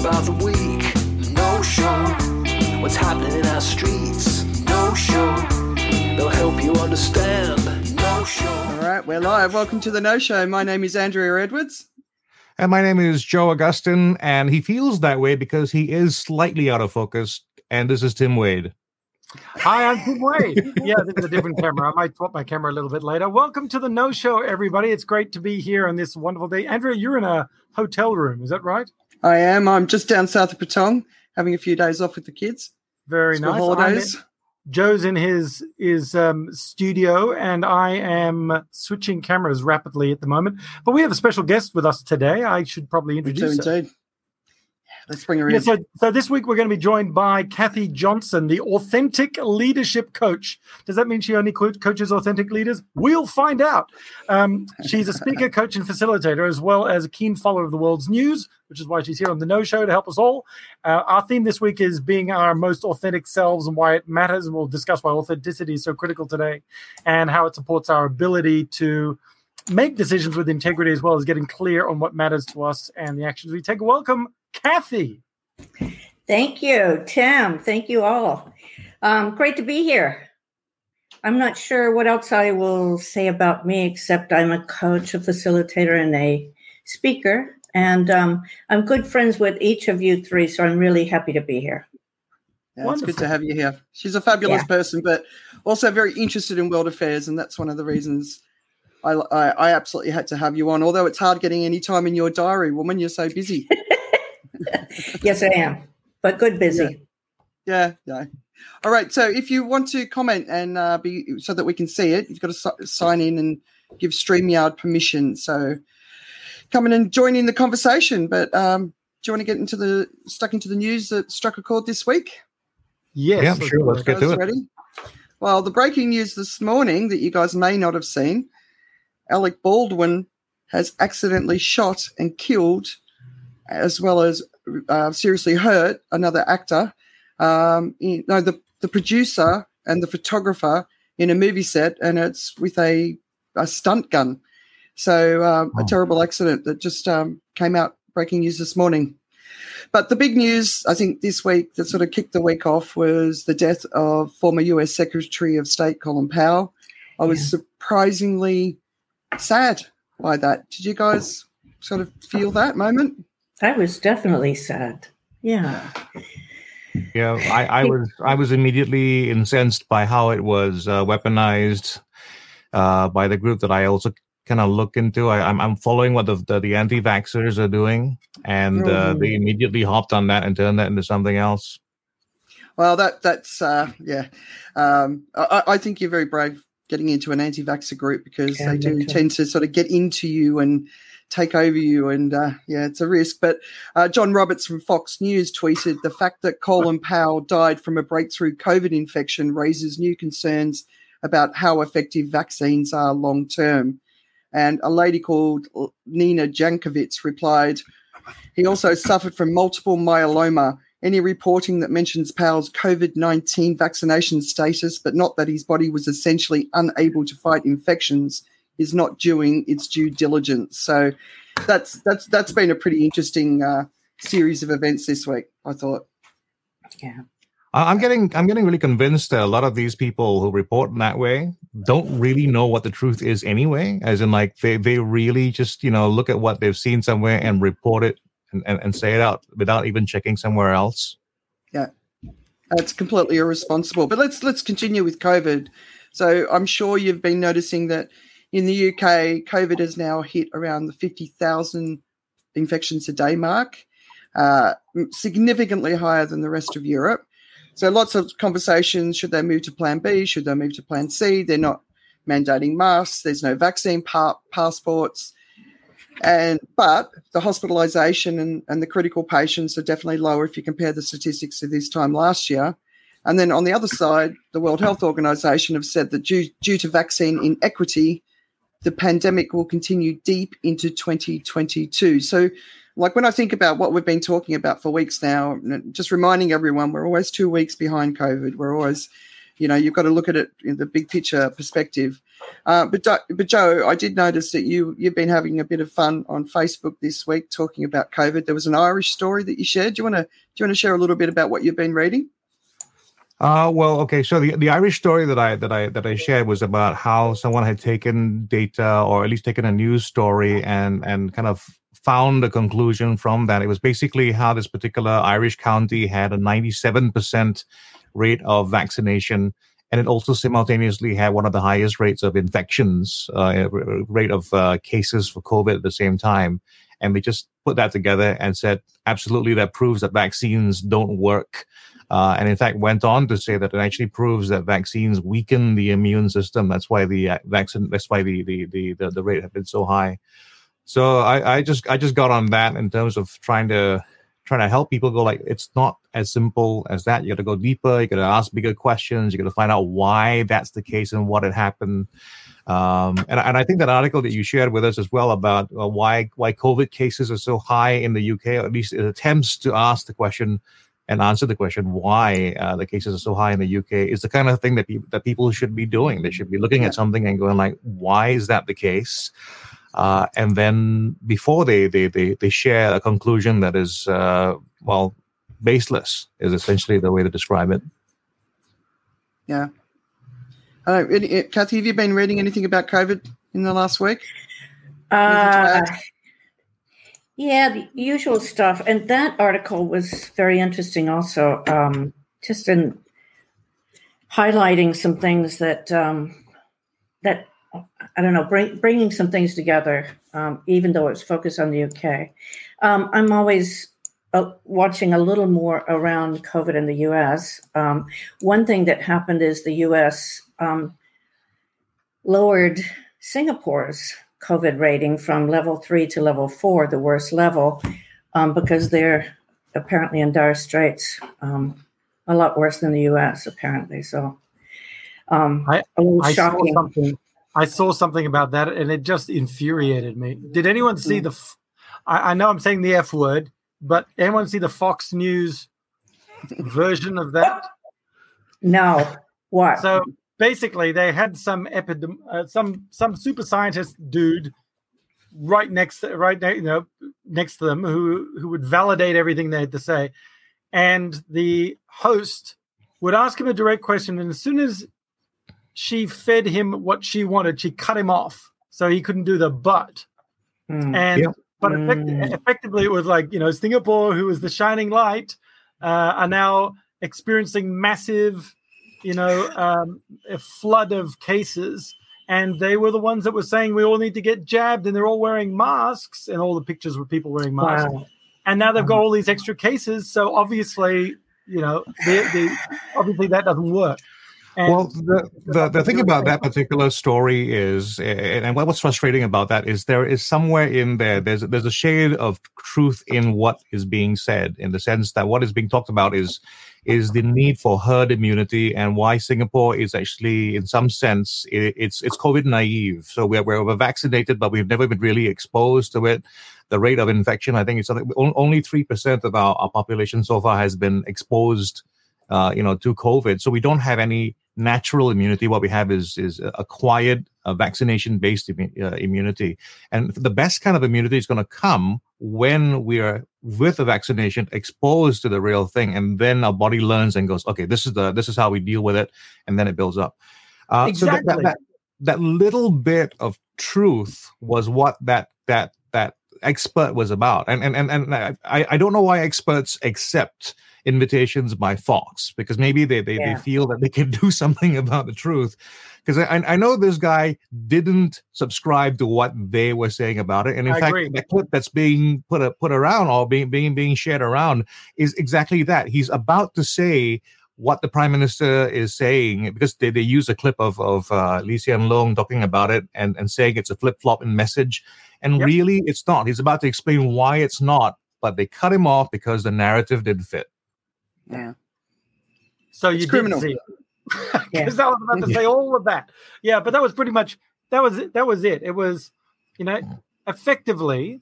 about the week. No show. What's happening in our streets. No show. They'll help you understand. No show. All right, we're live. Welcome to the No Show. My name is Andrea Edwards. And my name is Joe Augustine, and he feels that way because he is slightly out of focus. And this is Tim Wade. Hi, I'm Tim Wade. Yeah, this is a different camera. I might swap my camera a little bit later. Welcome to the No Show, everybody. It's great to be here on this wonderful day. Andrea, you're in a hotel room, is that right? I am. I'm just down south of Patong, having a few days off with the kids. Very School nice. holidays. In- Joe's in his his um, studio, and I am switching cameras rapidly at the moment. But we have a special guest with us today. I should probably introduce indeed. Let's bring her Yeah, in. so, so this week we're going to be joined by Kathy Johnson, the authentic leadership coach. Does that mean she only co- coaches authentic leaders? We'll find out. Um, she's a speaker, coach, and facilitator, as well as a keen follower of the world's news, which is why she's here on the No Show to help us all. Uh, our theme this week is being our most authentic selves and why it matters. And we'll discuss why authenticity is so critical today and how it supports our ability to make decisions with integrity as well as getting clear on what matters to us and the actions we take. Welcome, Kathy. Thank you, Tim. Thank you all. Um, great to be here. I'm not sure what else I will say about me, except I'm a coach, a facilitator, and a speaker. And um, I'm good friends with each of you three, so I'm really happy to be here. Yeah, it's good to have you here. She's a fabulous Yeah. person, but also very interested in world affairs, and that's one of the reasons I, I, I absolutely had to have you on. Although it's hard getting any time in your diary, woman. You're so busy. Yes, I am, but good busy. Yeah, yeah. All right. So if you want to comment and uh, be so that we can see it, you've got to si- sign in and give StreamYard permission. So come in and join in the conversation. But um, do you want to get into the stuck into the news that struck a chord this week? Yes. Yeah, I'm sure, let's get to it. ready? Well, the breaking news this morning that you guys may not have seen: Alec Baldwin has accidentally shot and killed, as well as uh, seriously hurt another actor. Um, in, no, the the producer and the photographer in a movie set, and it's with a a stunt gun. So um, a Oh. terrible accident that just um, came out. Breaking news this morning. But the big news, I think, this week that sort of kicked the week off was the death of former US Secretary of State Colin Powell. I was surprisingly sad by that. Did you guys sort of feel that moment? I was definitely sad. Yeah. Yeah, I, I was I was immediately incensed by how it was uh, weaponized uh, by the group that I also kind of look into. I, I'm I'm following what the the, the anti-vaxxers are doing, and uh, Mhm. they immediately hopped on that and turned that into something else. Well, that that's uh, yeah. Um, I, I think you're very brave getting into an anti-vaxxer group because Yeah, they do too. tend to sort of get into you and take over you, and uh, yeah, it's a risk. But uh, John Roberts from Fox News tweeted the fact that Colin Powell died from a breakthrough COVID infection raises new concerns about how effective vaccines are long term. And a lady called Nina Jankowicz replied, he also suffered from multiple myeloma. Any reporting that mentions Powell's COVID 19 vaccination status, but not that his body was essentially unable to fight infections, is not doing its due diligence. So that's that's that's been a pretty interesting uh, series of events this week. I thought. Yeah. I- I'm getting I'm getting really convinced that a lot of these people who report in that way don't really know what the truth is anyway. As in, like they they really just you know look at what they've seen somewhere and report it and, and, and say it out without even checking somewhere else. Yeah, that's completely irresponsible. But let's let's continue with COVID. So I'm sure you've been noticing that in the UK, COVID has now hit around the 50,000 infections a day mark, uh, significantly higher than the rest of Europe. So lots of conversations: should they move to Plan B? Should they move to Plan C? They're not mandating masks. There's no vaccine pa- passports. And but the hospitalisation and, and the critical patients are definitely lower if you compare the statistics to this time last year. And then on the other side, the World Health Organization have said that due, due to vaccine inequity, the pandemic will continue deep into 2022. So, like when I think about what we've been talking about for weeks now, just reminding everyone we're always two weeks behind COVID. We're always you know you've got to look at it in the big picture perspective. Uh, but but Joe, I did notice that you you've been having a bit of fun on Facebook this week talking about COVID. There was an Irish story that you shared. Do you want to do you want to share a little bit about what you've been reading? Uh, well, okay. So the, the Irish story that I that I that I shared was about how someone had taken data, or at least taken a news story, and and kind of found a conclusion from that. It was basically how this particular Irish county had a ninety seven percent rate of vaccination, and it also simultaneously had one of the highest rates of infections, uh, rate of uh, cases for COVID at the same time. And we just put that together and said, absolutely, that proves that vaccines don't work. Uh, and in fact, went on to say that it actually proves that vaccines weaken the immune system. That's why the uh, vaccine. That's why the the the the, the rate has been so high. So I, I just I just got on that in terms of trying to trying to help people go like it's not as simple as that. You got to go deeper. You got to ask bigger questions. You got to find out why that's the case and what had happened. Um, and, and I think that article that you shared with us as well about uh, why why COVID cases are so high in the UK, or at least it attempts to ask the question and answer the question why uh, the cases are so high in the UK is the kind of thing that, pe- that people should be doing. They should be looking yeah. at something and going like, why is that the case? Uh, and then before they, they they they share a conclusion that is uh, well baseless is essentially the way to describe it. Yeah. Uh, Kathy, have you been reading anything about COVID in the last week? Uh, yeah, the usual stuff. And that article was very interesting also, um, just in highlighting some things that, um, that I don't know, bring, bringing some things together, um, even though it's focused on the UK. Um, I'm always uh, watching a little more around COVID in the US. Um, one thing that happened is the US um, lowered Singapore's COVID rating from level three to level four, the worst level, um, because they're apparently in dire straits, um, a lot worse than the U.S. apparently. So, um, I, I shocking. Saw something, I saw something about that, and it just infuriated me. Did anyone see mm. the? F- I, I know I'm saying the F word, but anyone see the Fox News version of that? No. What? So basically they had some epidem uh, some some super scientist dude right next to, right you know next to them who who would validate everything they had to say. And the host would ask him a direct question and as soon as she fed him what she wanted she cut him off so he couldn't do the but mm, and but effect- mm. effectively it was like you know singapore who was the shining light uh, are now experiencing massive you know, um, a flood of cases. And they were the ones that were saying we all need to get jabbed, and they're all wearing masks, and all the pictures were people wearing masks. Wow. And now they've got all these extra cases, so obviously, you know, they, they, obviously that doesn't work. And well, the, the, the thing about that particular story is, and what's frustrating about that is there is somewhere in there, there's there's a shade of truth in what is being said, in the sense that what is being talked about is is the need for herd immunity and why Singapore is actually, in some sense, it, it's it's COVID naive. So we're we're vaccinated, but we've never been really exposed to it. The rate of infection, I think, it's only three percent of our, our population so far has been exposed, uh, you know, to COVID. So we don't have any natural immunity. What we have is is acquired uh, vaccination based uh, immunity, and the best kind of immunity is going to come when we are with a vaccination exposed to the real thing and then our body learns and goes okay this is the this is how we deal with it and then it builds up uh, exactly. so that, that, that, little bit of truth was what that that that expert was about and and and, and I, I don't know why experts accept invitations by Fox because maybe they they, yeah. they feel that they can do something about the truth. Because I, I know this guy didn't subscribe to what they were saying about it, and in I fact, agree. the clip that's being put a, put around or being being being shared around is exactly that. He's about to say what the prime minister is saying because they, they use a clip of of uh, Lee Hsien Loong talking about it and and saying it's a flip flop in message, and yep. really it's not. He's about to explain why it's not, but they cut him off because the narrative didn't fit. Yeah. So you it's criminal. did see because yeah. I was about to say all of that. Yeah, but that was pretty much that was it. That was it. It was, you know, effectively,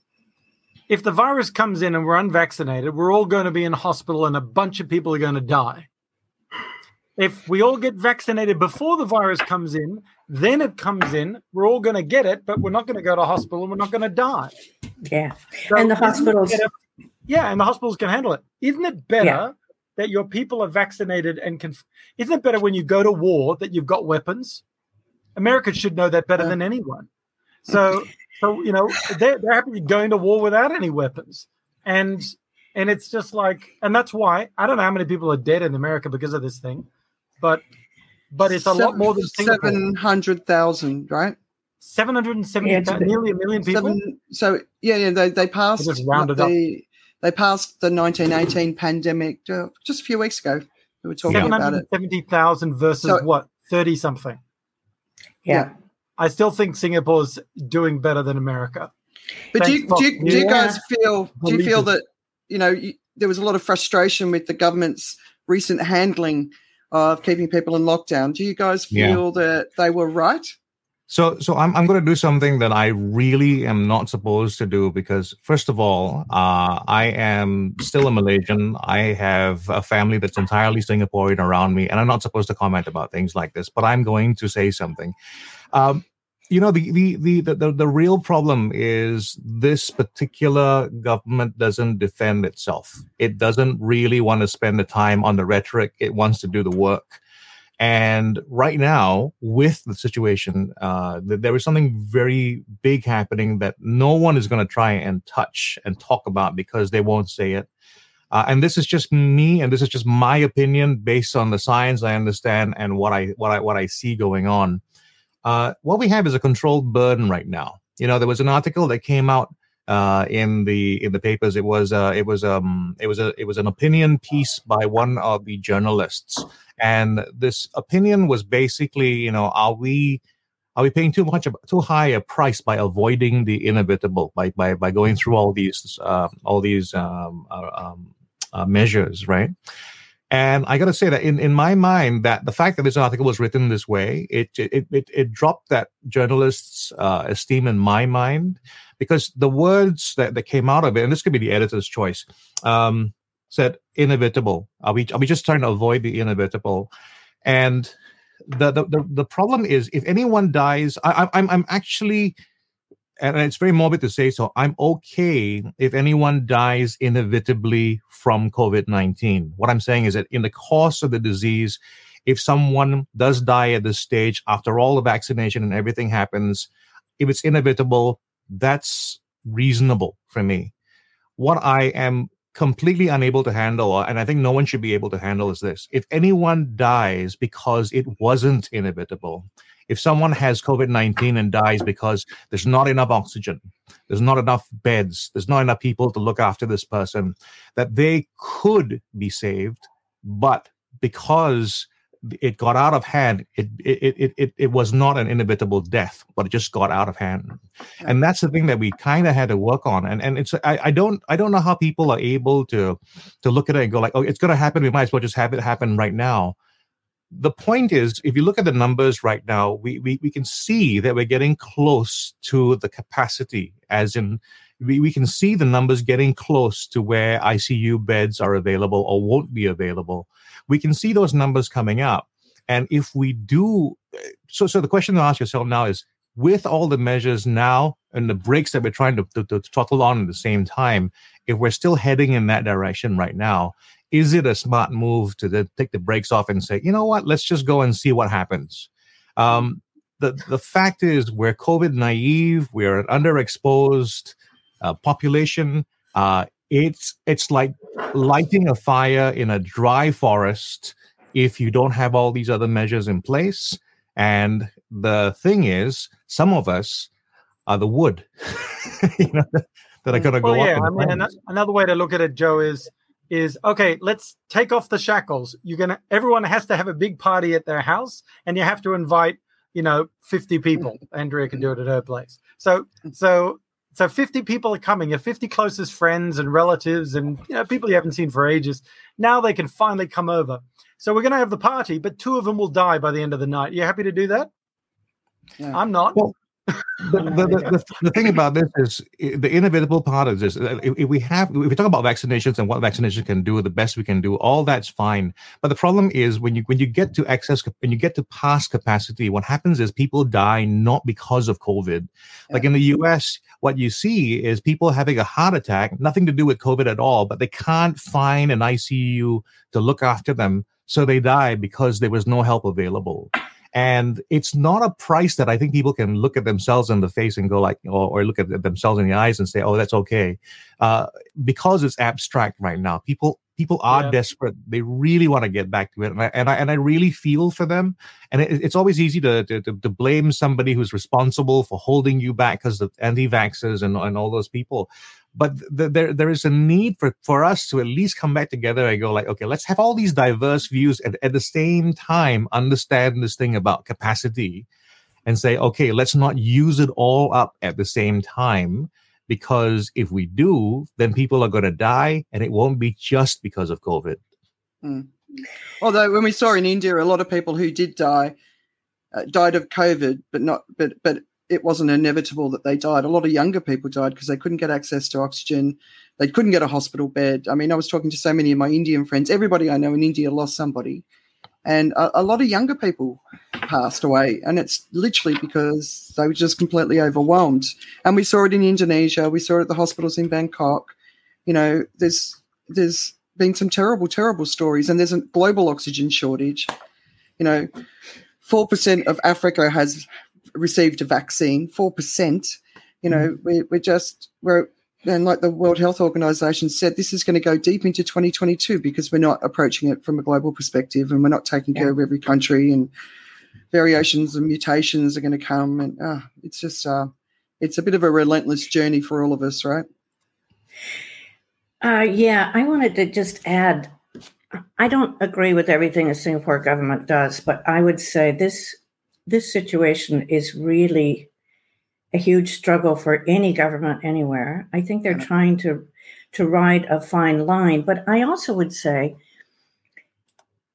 if the virus comes in and we're unvaccinated, we're all going to be in hospital and a bunch of people are going to die. If we all get vaccinated before the virus comes in, then it comes in. We're all going to get it, but we're not going to go to hospital and we're not going to die. Yeah. So And the hospitals- better- yeah, and the hospitals can handle it. Isn't it better Yeah. that your people are vaccinated and can? Isn't it better when you go to war that you've got weapons? Americans should know that better Yeah. than anyone. So, so you know, they're, they're happy going to war without any weapons, and and it's just like, and that's why I don't know how many people are dead in America because of this thing, but but it's a lot more than Singapore. seven hundred thousand, right? Seven hundred and seventy, Yeah, it's nearly a million people. Seven. So yeah, yeah, they they passed just rounded up. the they passed the nineteen eighteen pandemic uh, just a few weeks ago. We were talking Seven about it. seventy thousand versus So- what thirty something. Yeah. I still think Singapore's doing better than America. But do you, do you, do you Yeah. guys feel do you feel that you know you, there was a lot of frustration with the government's recent handling of keeping people in lockdown? Do you guys Yeah. feel that they were right? So, so I'm I'm going to do something that I really am not supposed to do because, first of all, uh, I am still a Malaysian. I have a family that's entirely Singaporean around me, and I'm not supposed to comment about things like this. But I'm going to say something. Um, you know, the the, the the the real problem is this particular government doesn't defend itself. It doesn't really want to spend the time on the rhetoric. It wants to do the work. And right now, with the situation, uh, th- there is something very big happening that no one is going to try and touch and talk about because they won't say it. Uh, and this is just me, and this is just my opinion based on the science I understand and what I what I what I see going on. Uh, what we have is a controlled burn right now. You know, there was an article that came out uh, in the in the papers. It was uh, it was um it was a it was an opinion piece by one of the journalists, and this opinion was basically, you know, are we are we paying too much of, too high a price by avoiding the inevitable by by by going through all these uh, all these um, uh, um, uh, measures, right? And I got to say that in, in my mind, that the fact that this article was written this way, it it it, it dropped that journalist's uh, esteem in my mind because the words that, that came out of it, and this could be the editor's choice, um, said inevitable. Are we are we just trying to avoid the inevitable? And the the the, the problem is if anyone dies, I, I'm I'm actually and it's very morbid to say so. I'm okay if anyone dies inevitably from COVID 19. What I'm saying is that in the course of the disease, if someone does die at this stage after all the vaccination and everything happens, if it's inevitable, that's reasonable for me. What I am completely unable to handle, uh, and I think no one should be able to handle, is this. If anyone dies because it wasn't inevitable, if someone has COVID 19 and dies because there's not enough oxygen, there's not enough beds, there's not enough people to look after this person, that they could be saved, but because it got out of hand, it it, it, it, it was not an inevitable death, but it just got out of hand. And that's the thing that we kind of had to work on. And and it's I, I don't I don't know how people are able to to look at it and go like, oh, it's gonna happen. We might as well just have it happen right now the point is if you look at the numbers right now we, we we can see that we're getting close to the capacity as in we, we can see the numbers getting close to where icu beds are available or won't be available. We can see those numbers coming up. And if we do so so the question to ask yourself now is with all the measures now and the breaks that we're trying to, to, to throttle on at the same time if we're still heading in that direction right now is it a smart move to then take the brakes off and say, you know what, let's just go and see what happens? Um, the the fact is, we're COVID naive. We're an underexposed uh, population. Uh, it's it's like lighting a fire in a dry forest if you don't have all these other measures in place. And the thing is, some of us are the wood, you know, that are going to Well, go yeah. up. I mean, another way to look at it, Joe, is is okay. Let's take off the shackles. You're gonna. Everyone has to have a big party at their house, and you have to invite, you know, 50 people. Andrea can do it at her place. So, so, so 50 people are coming. Your 50 closest friends and relatives, and you know, people you haven't seen for ages. Now they can finally come over. So we're gonna have the party, but two of them will die by the end of the night. You happy to do that? Yeah. I'm not. Well, the, the, the, the, thing about this is the inevitable part of this. If, if, we have, if we talk about vaccinations and what vaccination can do, the best we can do, all that's fine. But the problem is when you when you get to excess, when you get to past capacity, what happens is people die not because of COVID. Like in the U.S., what you see is people having a heart attack, nothing to do with COVID at all, but they can't find an ICU to look after them, so they die because there was no help available. And it's not a price that I think people can look at themselves in the face and go like, or, or look at themselves in the eyes and say, oh, that's okay. Uh, because it's abstract right now. People, people are yeah. desperate. They really want to get back to it. And I, and I, and I really feel for them. And it, it's always easy to, to, to, blame somebody who's responsible for holding you back because of anti-vaxxers and, and all those people but th- there there is a need for for us to at least come back together and go like okay let's have all these diverse views and at the same time understand this thing about capacity and say okay let's not use it all up at the same time because if we do then people are going to die and it won't be just because of covid mm. although when we saw in india a lot of people who did die uh, died of covid but not but but it wasn't inevitable that they died. A lot of younger people died because they couldn't get access to oxygen. They couldn't get a hospital bed. I mean, I was talking to so many of my Indian friends. Everybody I know in India lost somebody. And a, a lot of younger people passed away. And it's literally because they were just completely overwhelmed. And we saw it in Indonesia. We saw it at the hospitals in Bangkok. You know, there's there's been some terrible, terrible stories. And there's a global oxygen shortage. You know, 4% of Africa has received a vaccine, 4%. You know, mm. we're, we're just, we're, and like the World Health Organization said, this is going to go deep into 2022 because we're not approaching it from a global perspective and we're not taking yeah. care of every country and variations and mutations are going to come. And uh, it's just, uh, it's a bit of a relentless journey for all of us, right? Uh, yeah, I wanted to just add I don't agree with everything the Singapore government does, but I would say this this situation is really a huge struggle for any government anywhere. I think they're trying to to ride a fine line, but I also would say,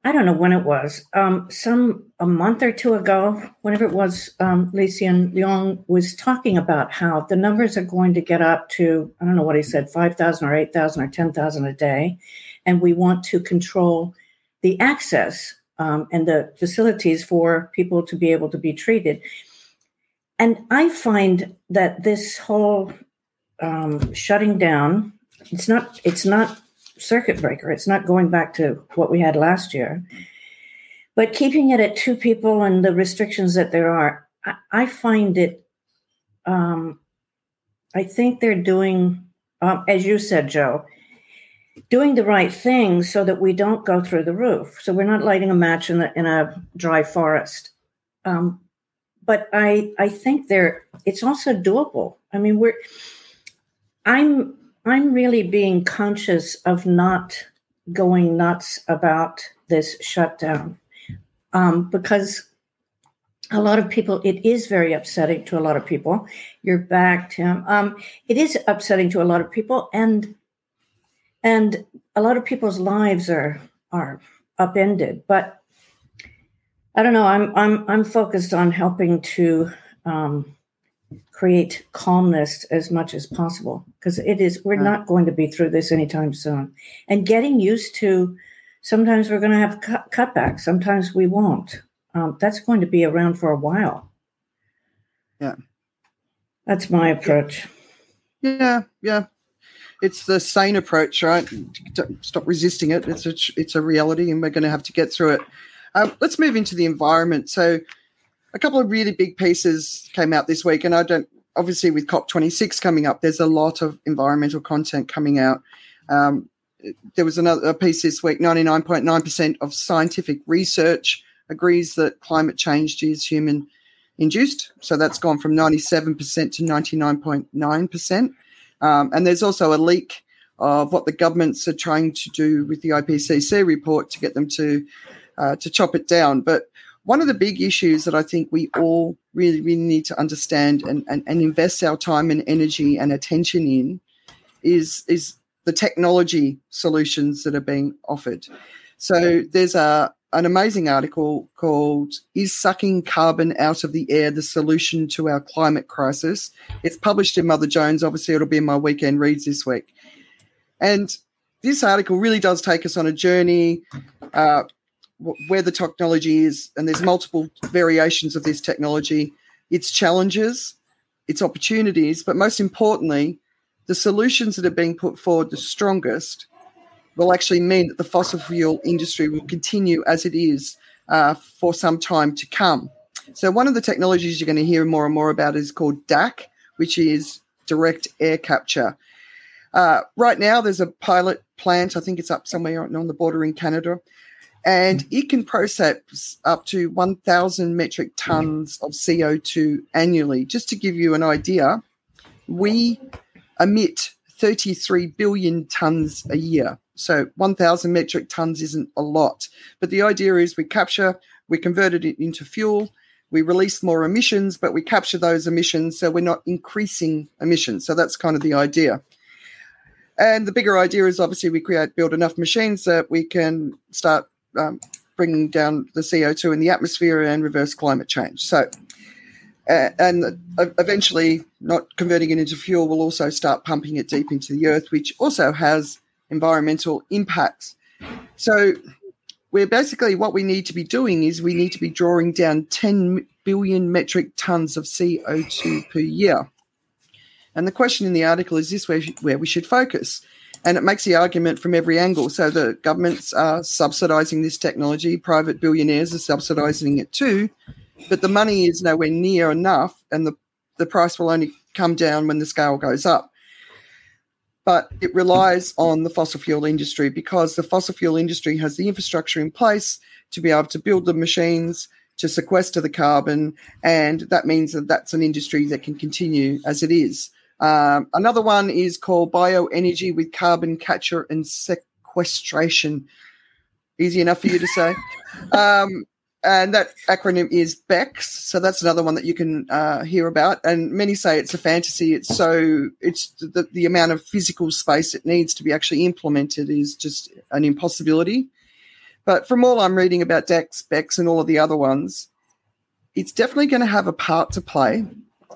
I don't know when it was, um, some a month or two ago, whenever it was, um, Lee Hsien Loong was talking about how the numbers are going to get up to I don't know what he said, five thousand or eight thousand or ten thousand a day, and we want to control the access um, and the facilities for people to be able to be treated. And I find that this whole um, shutting down, it's not, it's not circuit breaker. It's not going back to what we had last year. But keeping it at two people and the restrictions that there are, I, I find it. Um, I think they're doing, um, as you said, Joe doing the right thing so that we don't go through the roof. So we're not lighting a match in, the, in a dry forest. Um, but I I think there it's also doable. I mean, we're I'm I'm really being conscious of not going nuts about this shutdown um, because a lot of people it is very upsetting to a lot of people. You're back, Tim. Um, it is upsetting to a lot of people, and and a lot of people's lives are are upended. But I don't know. I'm I'm I'm focused on helping to um, create calmness as much as possible because it is we're not going to be through this anytime soon, and getting used to. Sometimes we're going to have cut, cutbacks. Sometimes we won't. Um, that's going to be around for a while. Yeah, that's my approach. Yeah, yeah it's the sane approach, right? Stop resisting it. It's a it's a reality, and we're going to have to get through it. Um, let's move into the environment. So, a couple of really big pieces came out this week, and I don't obviously with COP26 coming up, there's a lot of environmental content coming out. Um, there was another piece this week 99.9% of scientific research agrees that climate change is human induced. So that's gone from 97% to 99.9%. Um, and there's also a leak of what the governments are trying to do with the IPCC report to get them to uh, to chop it down. But one of the big issues that I think we all really, really need to understand and, and, and invest our time and energy and attention in is is the technology solutions that are being offered. So there's a, an amazing article called Is Sucking Carbon Out of the Air the Solution to Our Climate Crisis? It's published in Mother Jones. Obviously, it'll be in my weekend reads this week. And this article really does take us on a journey uh, where the technology is, and there's multiple variations of this technology, its challenges, its opportunities, but most importantly, the solutions that are being put forward the strongest will actually mean that the fossil fuel industry will continue as it is uh, for some time to come. So, one of the technologies you're going to hear more and more about is called DAC, which is direct air capture. Uh, right now, there's a pilot plant, I think it's up somewhere on the border in Canada, and it can process up to 1,000 metric tons of CO2 annually. Just to give you an idea, we emit 33 billion tons a year. So 1,000 metric tons isn't a lot. But the idea is we capture, we converted it into fuel, we release more emissions, but we capture those emissions so we're not increasing emissions. So that's kind of the idea. And the bigger idea is obviously we create, build enough machines that we can start um, bringing down the CO2 in the atmosphere and reverse climate change. So, uh, and eventually, not converting it into fuel will also start pumping it deep into the earth, which also has environmental impacts. So we're basically what we need to be doing is we need to be drawing down 10 billion metric tons of CO2 per year. And the question in the article is this where, where we should focus? And it makes the argument from every angle. So the governments are subsidizing this technology, private billionaires are subsidizing it too, but the money is nowhere near enough, and the, the price will only come down when the scale goes up but it relies on the fossil fuel industry because the fossil fuel industry has the infrastructure in place to be able to build the machines to sequester the carbon, and that means that that's an industry that can continue as it is. Um, another one is called bioenergy with carbon capture and sequestration. Easy enough for you to say. Um, and that acronym is BECCS. So that's another one that you can uh, hear about. And many say it's a fantasy. It's so it's the, the amount of physical space it needs to be actually implemented is just an impossibility. But from all I'm reading about DECCS, BECCS, and all of the other ones, it's definitely going to have a part to play.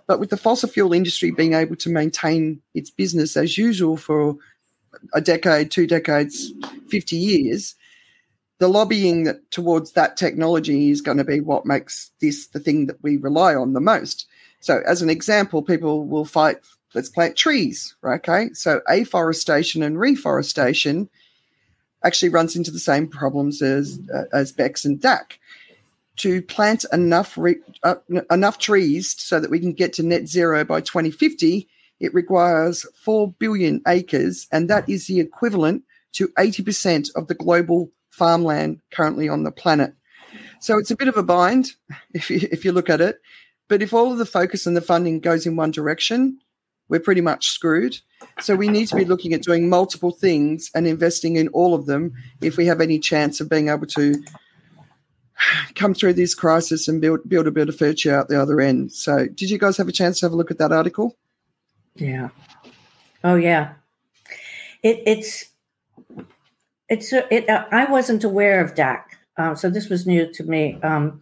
But with the fossil fuel industry being able to maintain its business as usual for a decade, two decades, 50 years, the lobbying that towards that technology is going to be what makes this the thing that we rely on the most. So, as an example, people will fight. Let's plant trees, right? Okay, so afforestation and reforestation actually runs into the same problems as uh, as BECCS and DAC. To plant enough re- uh, enough trees so that we can get to net zero by 2050, it requires four billion acres, and that is the equivalent to 80% of the global farmland currently on the planet. So it's a bit of a bind if you, if you look at it. But if all of the focus and the funding goes in one direction, we're pretty much screwed. So we need to be looking at doing multiple things and investing in all of them if we have any chance of being able to come through this crisis and build build a bit of future out the other end. So did you guys have a chance to have a look at that article? Yeah. Oh yeah. It, it's it's it. Uh, I wasn't aware of DAC, uh, so this was new to me. Um,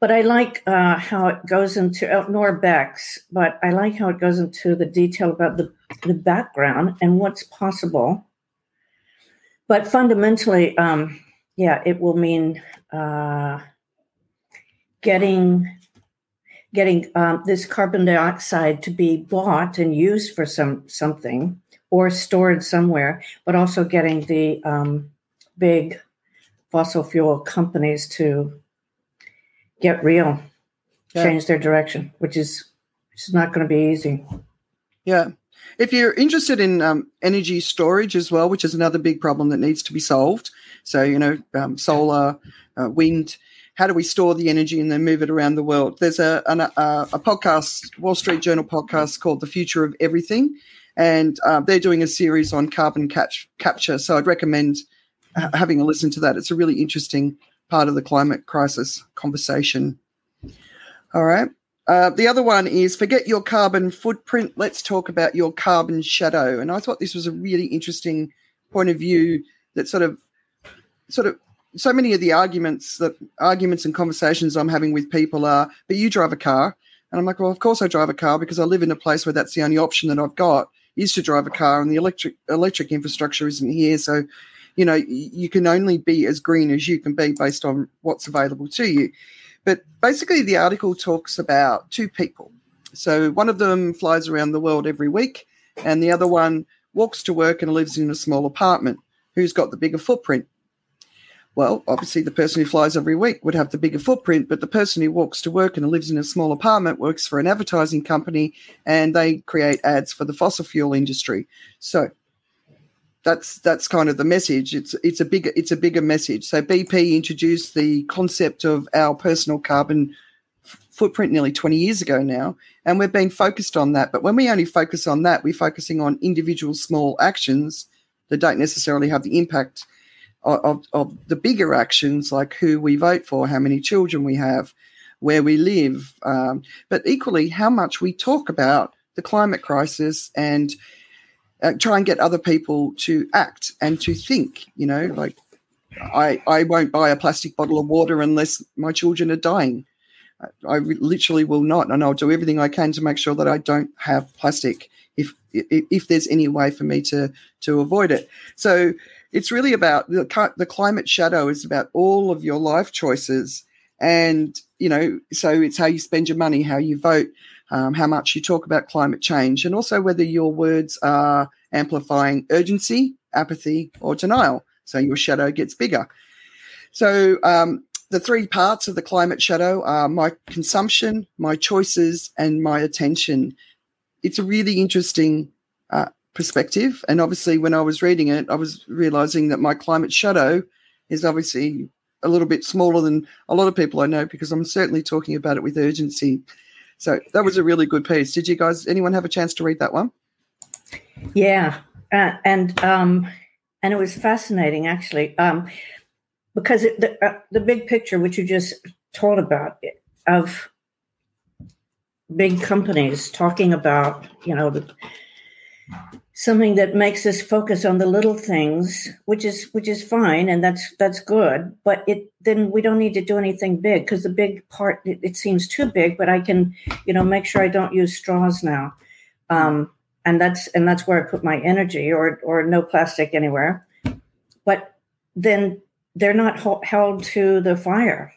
but I like uh, how it goes into uh, nor BECCS, but I like how it goes into the detail about the the background and what's possible. But fundamentally, um, yeah, it will mean uh, getting getting um, this carbon dioxide to be bought and used for some something or stored somewhere, but also getting the um, big fossil fuel companies to get real, yeah. change their direction, which is which is not going to be easy. Yeah. If you're interested in um, energy storage as well, which is another big problem that needs to be solved, so you know, um, solar, uh, wind, how do we store the energy and then move it around the world? There's a, an, a, a podcast, Wall Street Journal podcast called "The Future of Everything," and uh, they're doing a series on carbon catch, capture. So I'd recommend ha- having a listen to that. It's a really interesting part of the climate crisis conversation. All right. Uh, the other one is forget your carbon footprint. Let's talk about your carbon shadow. And I thought this was a really interesting point of view that sort of, sort of so many of the arguments that arguments and conversations I'm having with people are, but you drive a car. And I'm like, well, of course I drive a car because I live in a place where that's the only option that I've got is to drive a car and the electric electric infrastructure isn't here. So, you know, you can only be as green as you can be based on what's available to you. But basically the article talks about two people. So one of them flies around the world every week and the other one walks to work and lives in a small apartment. Who's got the bigger footprint? Well, obviously, the person who flies every week would have the bigger footprint, but the person who walks to work and lives in a small apartment works for an advertising company and they create ads for the fossil fuel industry. So that's that's kind of the message. It's it's a bigger it's a bigger message. So BP introduced the concept of our personal carbon footprint nearly 20 years ago now, and we've been focused on that. But when we only focus on that, we're focusing on individual small actions that don't necessarily have the impact of, of the bigger actions like who we vote for, how many children we have, where we live, um, but equally how much we talk about the climate crisis and uh, try and get other people to act and to think. You know, like I, I won't buy a plastic bottle of water unless my children are dying. I, literally will not, and I'll do everything I can to make sure that I don't have plastic if if, if there's any way for me to to avoid it. So it's really about the, the climate shadow is about all of your life choices and you know so it's how you spend your money how you vote um, how much you talk about climate change and also whether your words are amplifying urgency apathy or denial so your shadow gets bigger. So um, the three parts of the climate shadow are my consumption my choices and my attention. It's a really interesting perspective. And obviously, when I was reading it, I was realizing that my climate shadow is obviously a little bit smaller than a lot of people I know because I'm certainly talking about it with urgency. So that was a really good piece. Did you guys, anyone have a chance to read that one? Yeah, uh, and um, and it was fascinating actually um, because it, the uh, the big picture, which you just told about, of big companies talking about, you know, the something that makes us focus on the little things which is which is fine and that's that's good but it then we don't need to do anything big because the big part it, it, seems too big but i can you know make sure i don't use straws now. Um, and that's and that's where i put my energy or or no plastic anywhere. But then they're not ho- held to the fire.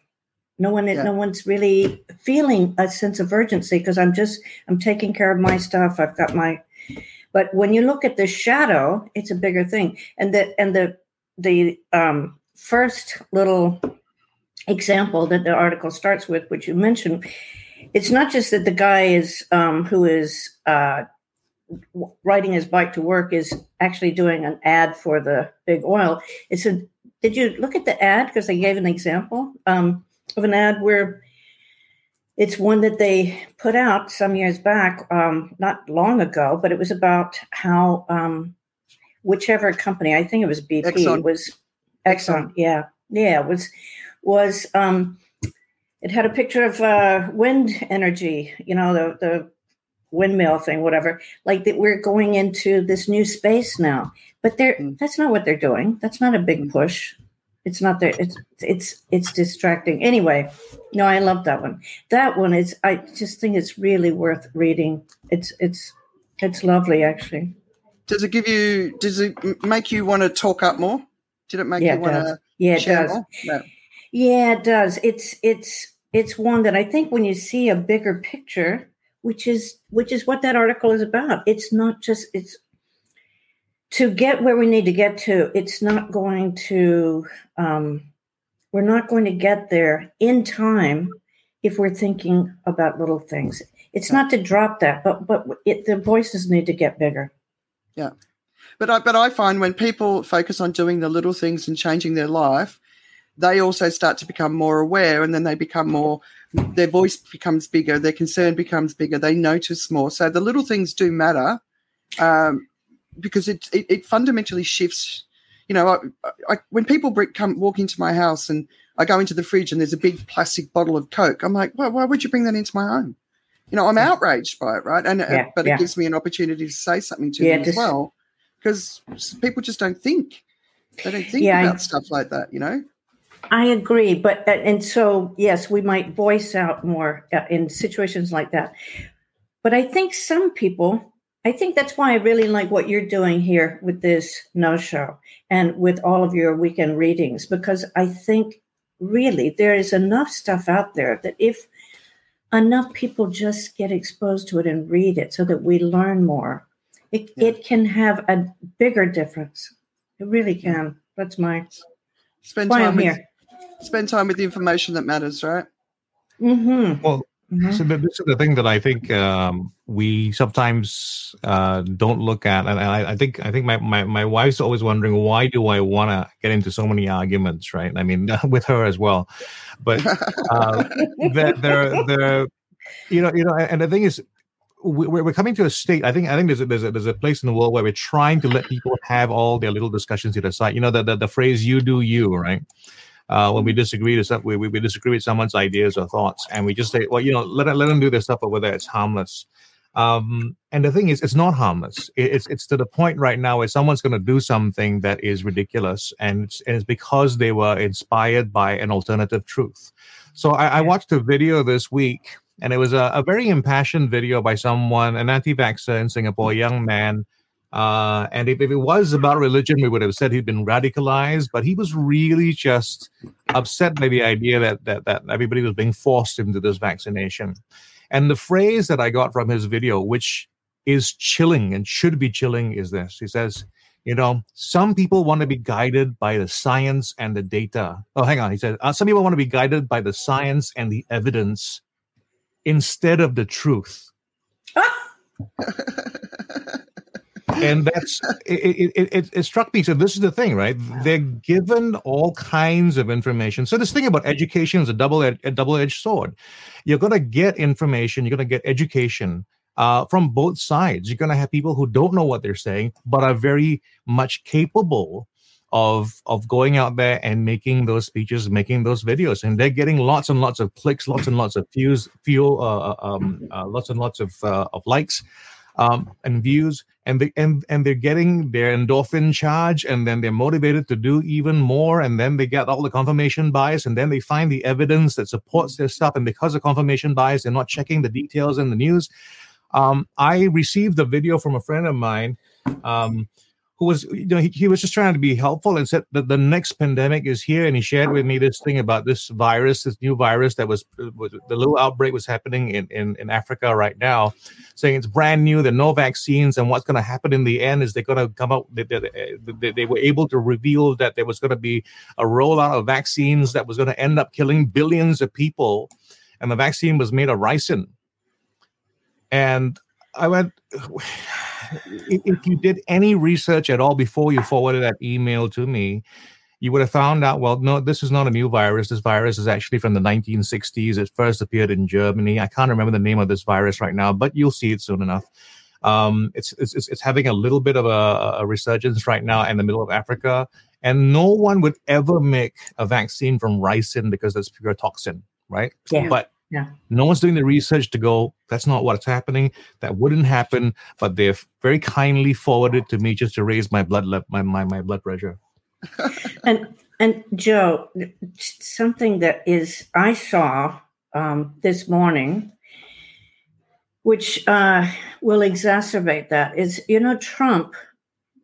No one yeah. no one's really feeling a sense of urgency because i'm just i'm taking care of my stuff. I've got my but when you look at the shadow, it's a bigger thing. And the and the the um, first little example that the article starts with, which you mentioned, it's not just that the guy is um, who is uh, riding his bike to work is actually doing an ad for the big oil. It's a did you look at the ad because they gave an example um, of an ad where it's one that they put out some years back, um, not long ago, but it was about how um, whichever company, I think it was BP, Exxon. was Exxon, Exxon, yeah, yeah, was was um, it had a picture of uh, wind energy, you know, the the windmill thing, whatever. Like that, we're going into this new space now, but they're mm. that's not what they're doing. That's not a big mm. push it's not there it's it's it's distracting. Anyway no i love that one. That one is i just think it's really worth reading. It's it's it's lovely actually. Does it give you does it make you want to talk up more? Did it make yeah, you want to yeah it does. no. yeah it does. It's it's it's one that i think when you see a bigger picture which is which is what that article is about it's not just it's to get where we need to get to, it's not going to, um, we're not going to get there in time if we're thinking about little things. It's not to drop that, but but it, the voices need to get bigger. Yeah, but I but I find when people focus on doing the little things and changing their life, they also start to become more aware, and then they become more. Their voice becomes bigger, their concern becomes bigger. They notice more. So the little things do matter. Um, because it, it, it fundamentally shifts. You know, I, I, when people come walk into my house and I go into the fridge and there's a big plastic bottle of Coke, I'm like, well, why would you bring that into my home? You know, I'm outraged by it, right? And uh, yeah, but yeah. it gives me an opportunity to say something to yeah, them just, as well, because people just don't think. They don't think about stuff like that, you know. I agree, but uh, and so yes, we might voice out more uh, in situations like that. But I think some people, I think that's why I really like what you're doing here with this no show and with all of your weekend readings because I think really there is enough stuff out there that if enough people just get exposed to it and read it so that we learn more, it, Yeah. it can have a bigger difference. It really can. That's my Spend time I'm with here. spend time with the information that matters, right? Mm-hmm. Well, Mhm. So th- this is the thing that I think um, we sometimes uh, don't look at, and I, I think I think my, my, my wife's always wondering why do I want to get into so many arguments, right? I mean, with her as well, but uh, there, there, there, you know, you know, and the thing is, we- we're, we're coming to a state. I think I think there's a, there's a there's a place in the world where we're trying to let people have all their little discussions to the side. You know, the the, the phrase "you do you," right? Uh, when we disagree to some, we, we we disagree with someone's ideas or thoughts, and we just say, well, you know, let let them do their stuff over there. It's harmless. Um, and the thing is, it's not harmless. It, it's it's to the point right now where someone's going to do something that is ridiculous, and it's, and it's because they were inspired by an alternative truth. So I, I watched a video this week, and it was a, a very impassioned video by someone, an anti-vaxxer in Singapore, a young man. Uh, and if, if it was about religion, we would have said he'd been radicalized, but he was really just upset by the idea that that that everybody was being forced into this vaccination. And the phrase that I got from his video, which is chilling and should be chilling, is this. He says, you know, some people want to be guided by the science and the data. Oh, hang on. He said, uh, some people want to be guided by the science and the evidence instead of the truth. and that's it, it, it, it struck me so this is the thing right? They're given all kinds of information. So this thing about education is a double a double-edged sword. You're going to get information you're going to get education uh, from both sides. You're going to have people who don't know what they're saying but are very much capable of of going out there and making those speeches making those videos. And they're getting lots and lots of clicks lots and lots of views fuel uh, um, uh, lots and lots of uh, of likes um, and views, and they and and they're getting their endorphin charge, and then they're motivated to do even more, and then they get all the confirmation bias, and then they find the evidence that supports their stuff, and because of confirmation bias, they're not checking the details in the news. Um, I received a video from a friend of mine. Um, who was you know he, he was just trying to be helpful and said that the next pandemic is here. And he shared with me this thing about this virus this new virus that was, uh, was the little outbreak was happening in, in in africa right now saying it's brand new there are no vaccines. And what's going to happen in the end is they're going to come out they, they, they were able to reveal that there was going to be a rollout of vaccines that was going to end up killing billions of people. And the vaccine was made of ricin. And i went if if you did any research at all before you forwarded that email to me, you would have found out, well, no, this is not a new virus. This virus is actually from the 1960s. It first appeared in Germany. I can't remember the name of this virus right now, but you'll see it soon enough. Um, it's, it's, it's it's having a little bit of a, a resurgence right now in the middle of Africa. And no one would ever make a vaccine from ricin because that's pure toxin, right? Yeah. But Yeah. no one's doing the research to go, that's not what's happening. That wouldn't happen. But they've very kindly forwarded to me just to raise my blood le- my, my, my blood pressure. And and Joe, something that is I saw um, this morning, which uh, will exacerbate that, is you know Trump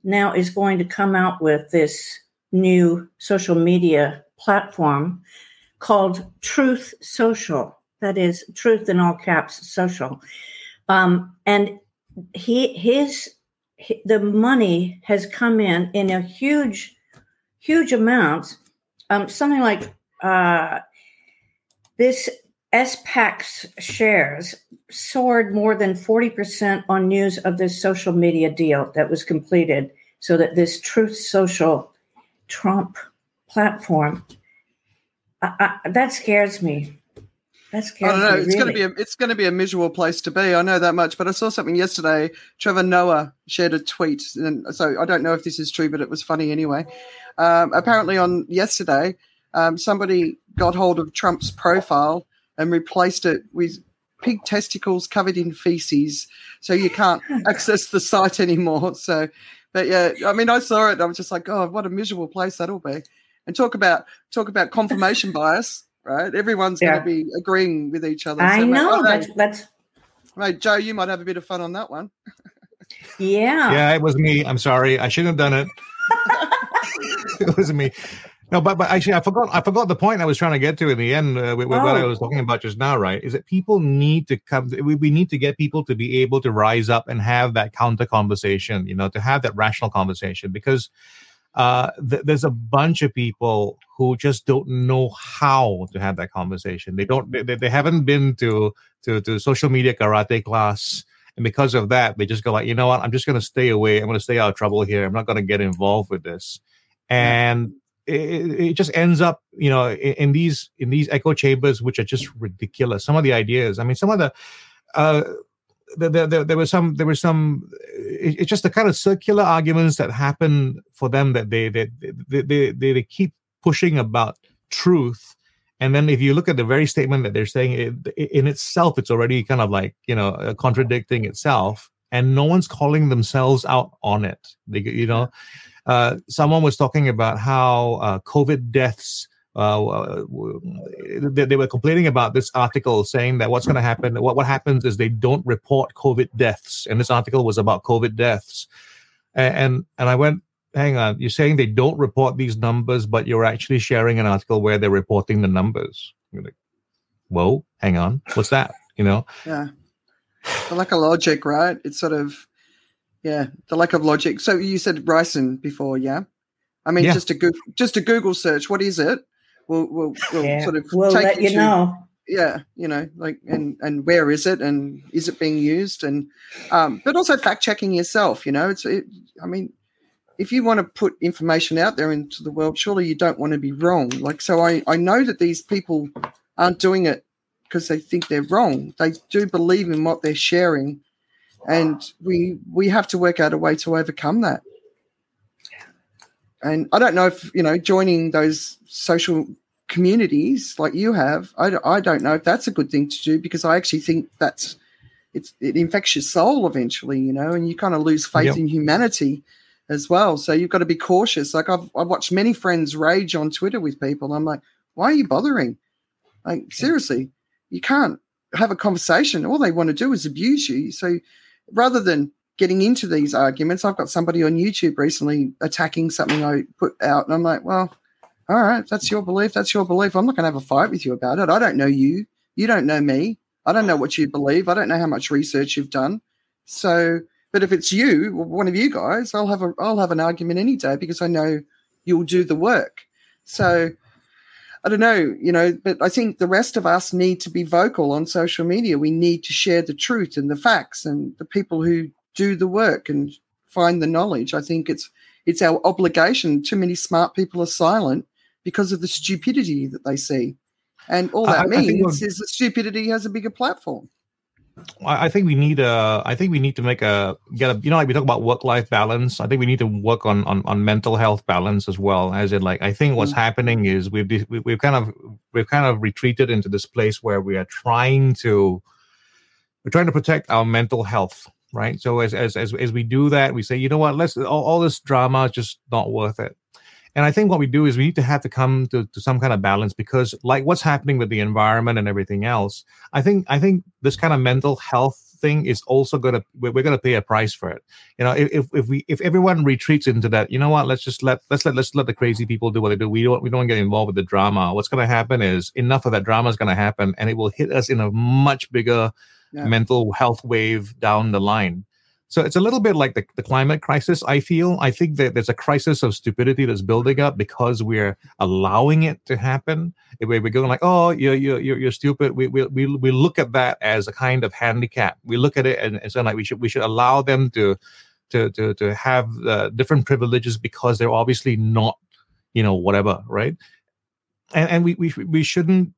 now is going to come out with this new social media platform called Truth Social. That is Truth in all caps Social, um, and he his hi- the money has come in in a huge huge amounts. Um, something like uh, this SPAC's shares soared more than 40% on news of this social media deal that was completed so that this Truth Social Trump platform, that scares me. That I don't know. It's going to be a, it's going to be a miserable place to be. I know that much. But I saw something yesterday. Trevor Noah shared a tweet, and so I don't know if this is true, but it was funny anyway. Um, apparently, on yesterday, um, somebody got hold of Trump's profile and replaced it with pig testicles covered in feces, so you can't access the site anymore. So, but yeah, I mean, I saw it. I was just like, oh, what a miserable place that'll be. and talk about talk about confirmation bias, right? Everyone's Yeah. going to be agreeing with each other. I So, know oh, that's hey, that's mate, Joe, you might have a bit of fun on that one. yeah. Yeah, it was me. I'm sorry. I shouldn't have done it. it was me. No, but but actually, I forgot. I forgot the point I was trying to get to in the end uh, with, with what I Oh. was talking about just now. Right? Is that people need to come. We, we need to get people to be able to rise up and have that counter conversation. You know, to have that rational conversation because uh, th- there's a bunch of people who just don't know how to have that conversation. They don't. They, they haven't been to to to social media karate class. And because of that, they just go like, you know what? I'm just going to stay away. I'm going to stay out of trouble here. I'm not going to get involved with this. And it, it just ends up, you know, in, in these in these echo chambers, which are just ridiculous. Some of the ideas. I mean, some of the. Uh, there, there, there, was some there was some it, it's just the kind of circular arguments that happen for them that they they they, they, they, they keep pushing about truth. And then if you look at the very statement that they're saying it, in itself it's already kind of like you know uh, contradicting itself and no one's calling themselves out on it. They, you know uh, someone was talking about how uh, covid deaths uh, uh, they, they were complaining about this article saying that what's going to happen what, what happens is they don't report covid deaths and this article was about covid deaths and and, and i went hang on you're saying they don't report these numbers but you're actually sharing an article where they're reporting the numbers you're like whoa hang on what's that you know Yeah. The lack of logic, right? It's sort of, yeah, the lack of logic. So you said ricin before, yeah? I mean, Yeah. just a Google, just a Google search. What is it? We'll, we'll, we'll Yeah. sort of we'll take let you to- know. Yeah, you know, like, and and where is it, and is it being used, and um, but also fact checking yourself. You know, it's, it, I mean, if you want to put information out there into the world, surely you don't want to be wrong. Like, so I I know that these people aren't doing it because they think they're wrong. They do believe in what they're sharing, and we we have to work out a way to overcome that. And I don't know if you know joining those social communities like you have. I, I don't know if that's a good thing to do because I actually think that's it's it infects your soul eventually, you know, and you kind of lose faith Yep. in humanity as well. So you've got to be cautious. Like I've I've watched many friends rage on Twitter with people. I'm like, why are you bothering? Like seriously, you can't have a conversation. All they want to do is abuse you. So rather than getting into these arguments, I've got somebody on YouTube recently attacking something I put out, and I'm like, well, all right, that's your belief. That's your belief. I'm not going to have a fight with you about it. I don't know you. You don't know me. I don't know what you believe. I don't know how much research you've done. So, but if it's you, one of you guys, I'll have a I'll have an argument any day because I know you'll do the work. So, I don't know, you know, but I think the rest of us need to be vocal on social media. We need to share the truth and the facts and the people who do the work and find the knowledge. I think it's it's our obligation. Too many smart people are silent because of the stupidity that they see. And all that I means is that stupidity has a bigger platform. I I think we need a. I think we need to make a get a. You know, like we talk about work life balance. I think we need to work on on on mental health balance as well. As in, like, I think what's Mm. happening is we've we- we've kind of we've kind of retreated into this place where we are trying to we're trying to protect our mental health, right? So as as as as we do that, we say, you know what? Let's all, all this drama is just not worth it. And I think what we do is we need to have to come to, to some kind of balance because, like, what's happening with the environment and everything else, I think I think this kind of mental health thing is also gonna we're, we're gonna pay a price for it. You know, if, if we if everyone retreats into that, you know what? Let's just let let's let let's let the crazy people do what they do. We don't we don't get involved with the drama. What's gonna happen is enough of that drama is gonna happen, and it will hit us in a much bigger Yeah. mental health wave down the line. So it's a little bit like the, the climate crisis. I feel I think that there's a crisis of stupidity that's building up because we're allowing it to happen. We're going like, oh, you're you're you're, stupid. We, we we we look at that as a kind of handicap. We look at it and it's like we should we should allow them to to to to have uh, different privileges because they're obviously not you know whatever right. And and we we we shouldn't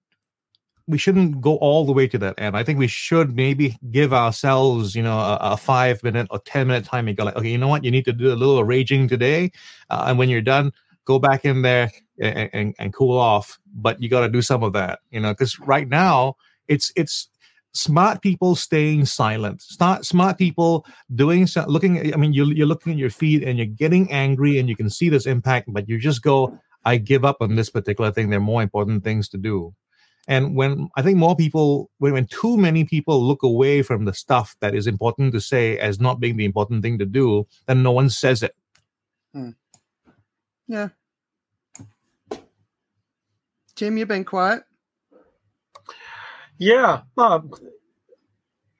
we shouldn't go all the way to that end. I think we should maybe give ourselves, you know, a, a five minute or ten minute time. And go like, okay, you know what, you need to do a little raging today, uh, and when you're done, go back in there and, and, and cool off. But you got to do some of that, you know, because right now it's it's smart people staying silent. Smart smart people doing so, looking. I mean, you you're looking at your feed and you're getting angry, and you can see this impact, but you just go. I give up on this particular thing. There are more important things to do. And when I think more people, when, when too many people look away from the stuff that is important to say as not being the important thing to do, then no one says it. Yeah. Tim, you've been quiet. Yeah. Uh,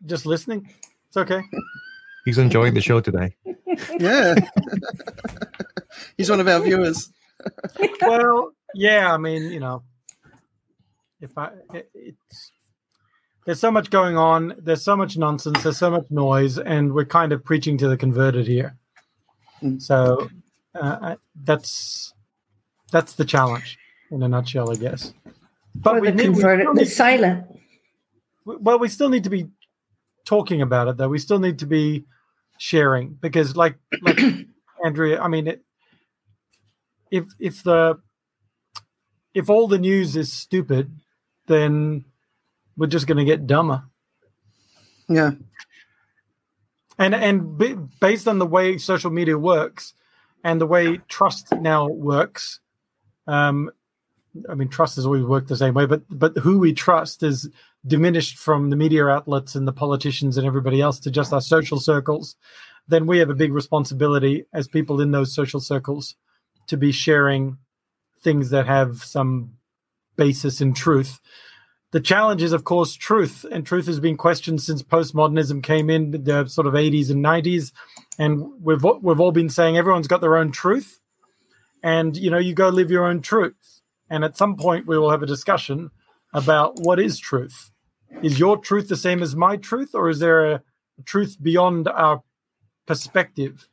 just listening. It's okay. He's enjoying the show today. Yeah. He's one of our viewers. well, yeah. I mean, you know, if I, it, it's there's so much going on. There's so much nonsense. There's so much noise, and we're kind of preaching to the converted here. Mm. So uh, I- that's that's the challenge in a nutshell, I guess. Or we the need- we converted, still the need- silent. well we still need to be talking about it though we still need to be sharing because like like andrea i mean it, if if the if all the news is stupid then we're just going to get dumber Yeah. and and b- based on the way social media works and the way trust now works um i mean trust has always worked the same way but but who we trust is diminished from the media outlets and the politicians and everybody else to just our social circles then we have a big responsibility as people in those social circles to be sharing things that have some basis in truth the challenge is, of course, truth, and truth has been questioned since postmodernism came in the sort of 80s and 90s, and we've we've all been saying everyone's got their own truth, and you know you go live your own truth, and at some point we will have a discussion about what is truth. Is your truth the same as my truth, or is there a truth beyond our perspective?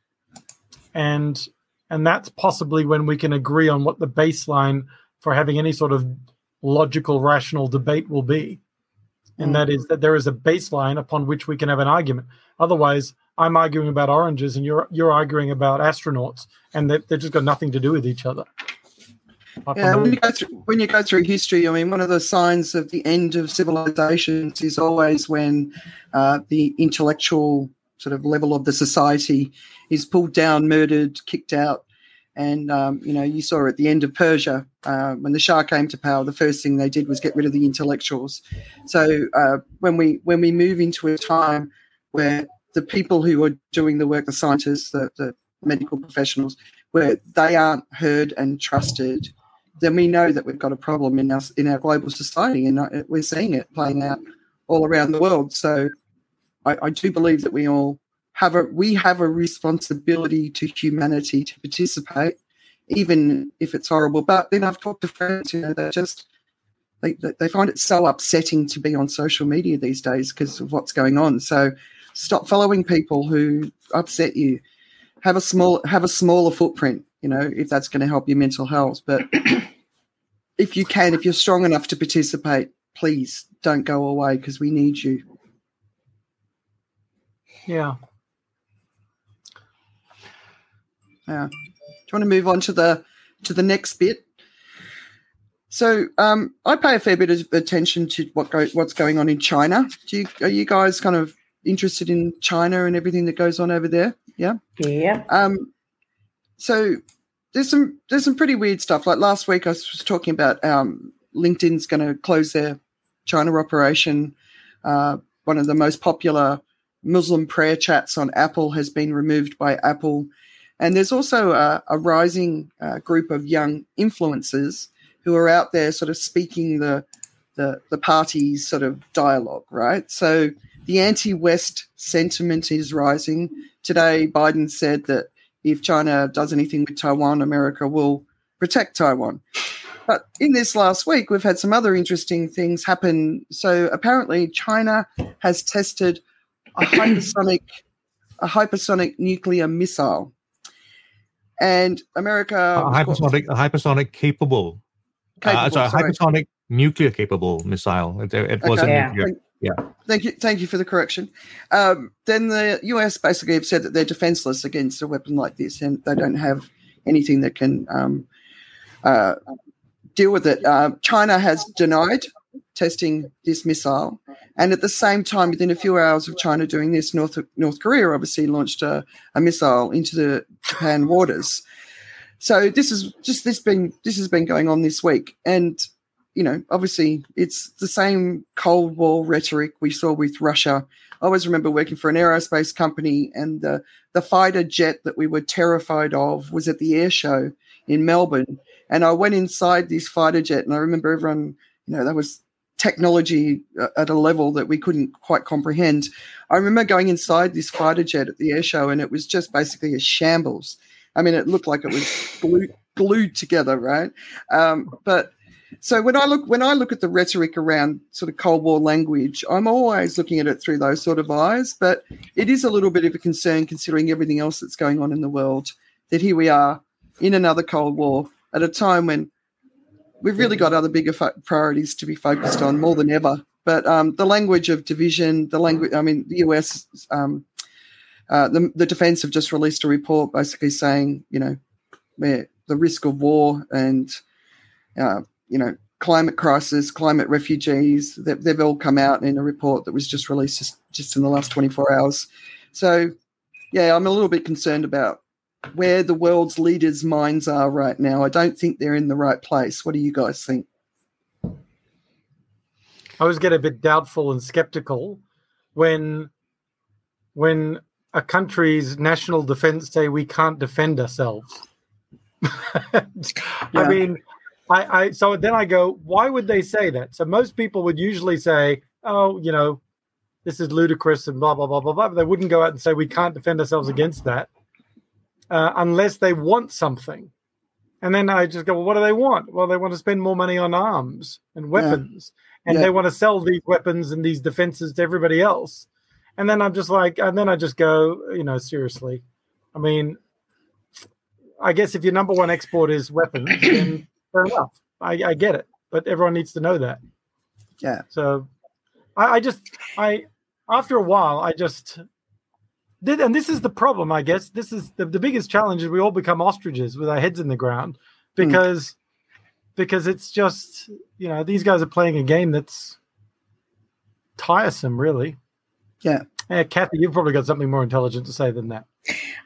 And and that's possibly when we can agree on what the baseline for having any sort of logical, rational debate will be. And that is that there is a baseline upon which we can have an argument. Otherwise, I'm arguing about oranges and you're you're arguing about astronauts, and they, they've just got nothing to do with each other. Yeah, when you go through when you go through history, I mean, one of the signs of the end of civilizations is always when uh, the intellectual sort of level of the society is pulled down, murdered, kicked out, and um, you know, you saw at the end of Persia uh, when the Shah came to power, the first thing they did was get rid of the intellectuals. So uh, when we when we move into a time where the people who are doing the work, the scientists, the, the medical professionals, where they aren't heard and trusted, then we know that we've got a problem in our in our global society, and uh, we're seeing it playing out all around the world. So, I, I do believe that we all have a we have a responsibility to humanity to participate, even if it's horrible. But then I've talked to friends, you know, that just they they they find it so upsetting to be on social media these days because of what's going on. So, stop following people who upset you. Have a small have a smaller footprint, you know, if that's going to help your mental health. But if you can, if you're strong enough to participate, please don't go away because we need you. yeah, Yeah. Do you want to move on to the to the next bit? So um, I pay a fair bit of attention to what go, what's going on in China. Do you, are you guys kind of interested in China and everything that goes on over there? Yeah. Yeah. Um, so there's some there's some pretty weird stuff. Like last week, I was talking about um, LinkedIn's going to close their China operation. Uh, one of the most popular Muslim prayer chats on Apple has been removed by Apple, and there's also a, a rising uh, group of young influencers who are out there, sort of speaking the the the party's sort of dialogue, right? So the anti-West sentiment is rising today Biden said that if China does anything with Taiwan, America will protect Taiwan. But in this last week, we've had some other interesting things happen. So apparently, China has tested a hypersonic, a hypersonic nuclear missile, and America, a was caught- hypersonic, a hypersonic capable, uh, capable, sorry, sorry. hypersonic nuclear capable missile. It, it wasn't Yeah. nuclear. Thank you, thank you for the correction. Um, then the US basically have said that they're defenseless against a weapon like this, and they don't have anything that can um, uh, deal with it. Uh, China has denied testing this missile, and at the same time, within a few hours of China doing this, North North Korea obviously launched a, a missile into the Japan waters. so this is just this been this has been going on this week, and you know, obviously it's the same Cold War rhetoric we saw with Russia. I always remember working for an aerospace company, and the the fighter jet that we were terrified of was at the air show in Melbourne, and I went inside this fighter jet, and I remember everyone, you know, that was technology uh, at a level that we couldn't quite comprehend. I remember going inside this fighter jet at the air show, and it was just basically a shambles. I mean, it looked like it was glued, glued together, right? Um, but so when I look when I look at the rhetoric around sort of Cold War language, I'm always looking at it through those sort of eyes. But it is a little bit of a concern considering everything else that's going on in the world. That here we are in another Cold War at a time when we've really got other bigger fo- priorities to be focused on more than ever. But um, the language of division, the language, I mean, the US, um, uh, the, the defense have just released a report basically saying, you know, where the risk of war and, uh, you know, climate crisis, climate refugees, they've, they've all come out in a report that was just released just, just in the last 24 hours. So, yeah, I'm a little bit concerned about where the world's leaders' minds are right now. I don't think they're in the right place. What do you guys think? I always get a bit doubtful and skeptical when when a country's national defense say we can't defend ourselves. I mean, I, I so then I go, why would they say that? So most people would usually say, oh, you know, this is ludicrous and blah blah blah blah blah. But they wouldn't go out and say we can't defend ourselves against that uh, unless they want something. And then I just go, well, what do they want? Well, they want to spend more money on arms and weapons, and Yeah. they want to sell these weapons and these defenses to everybody else. And then I'm just like, and then I just go, you know, seriously. I mean, I guess if your number one export is weapons, then fair enough. I, I get it, but everyone needs to know that. Yeah. So, I, I just, I, after a while, I just and this is the problem, I guess. This is the, the biggest challenge is we all become ostriches with our heads in the ground because, because it's just, you know, these guys are playing a game that's tiresome, really. Yeah. Eh, Kathy, you've probably got something more intelligent to say than that.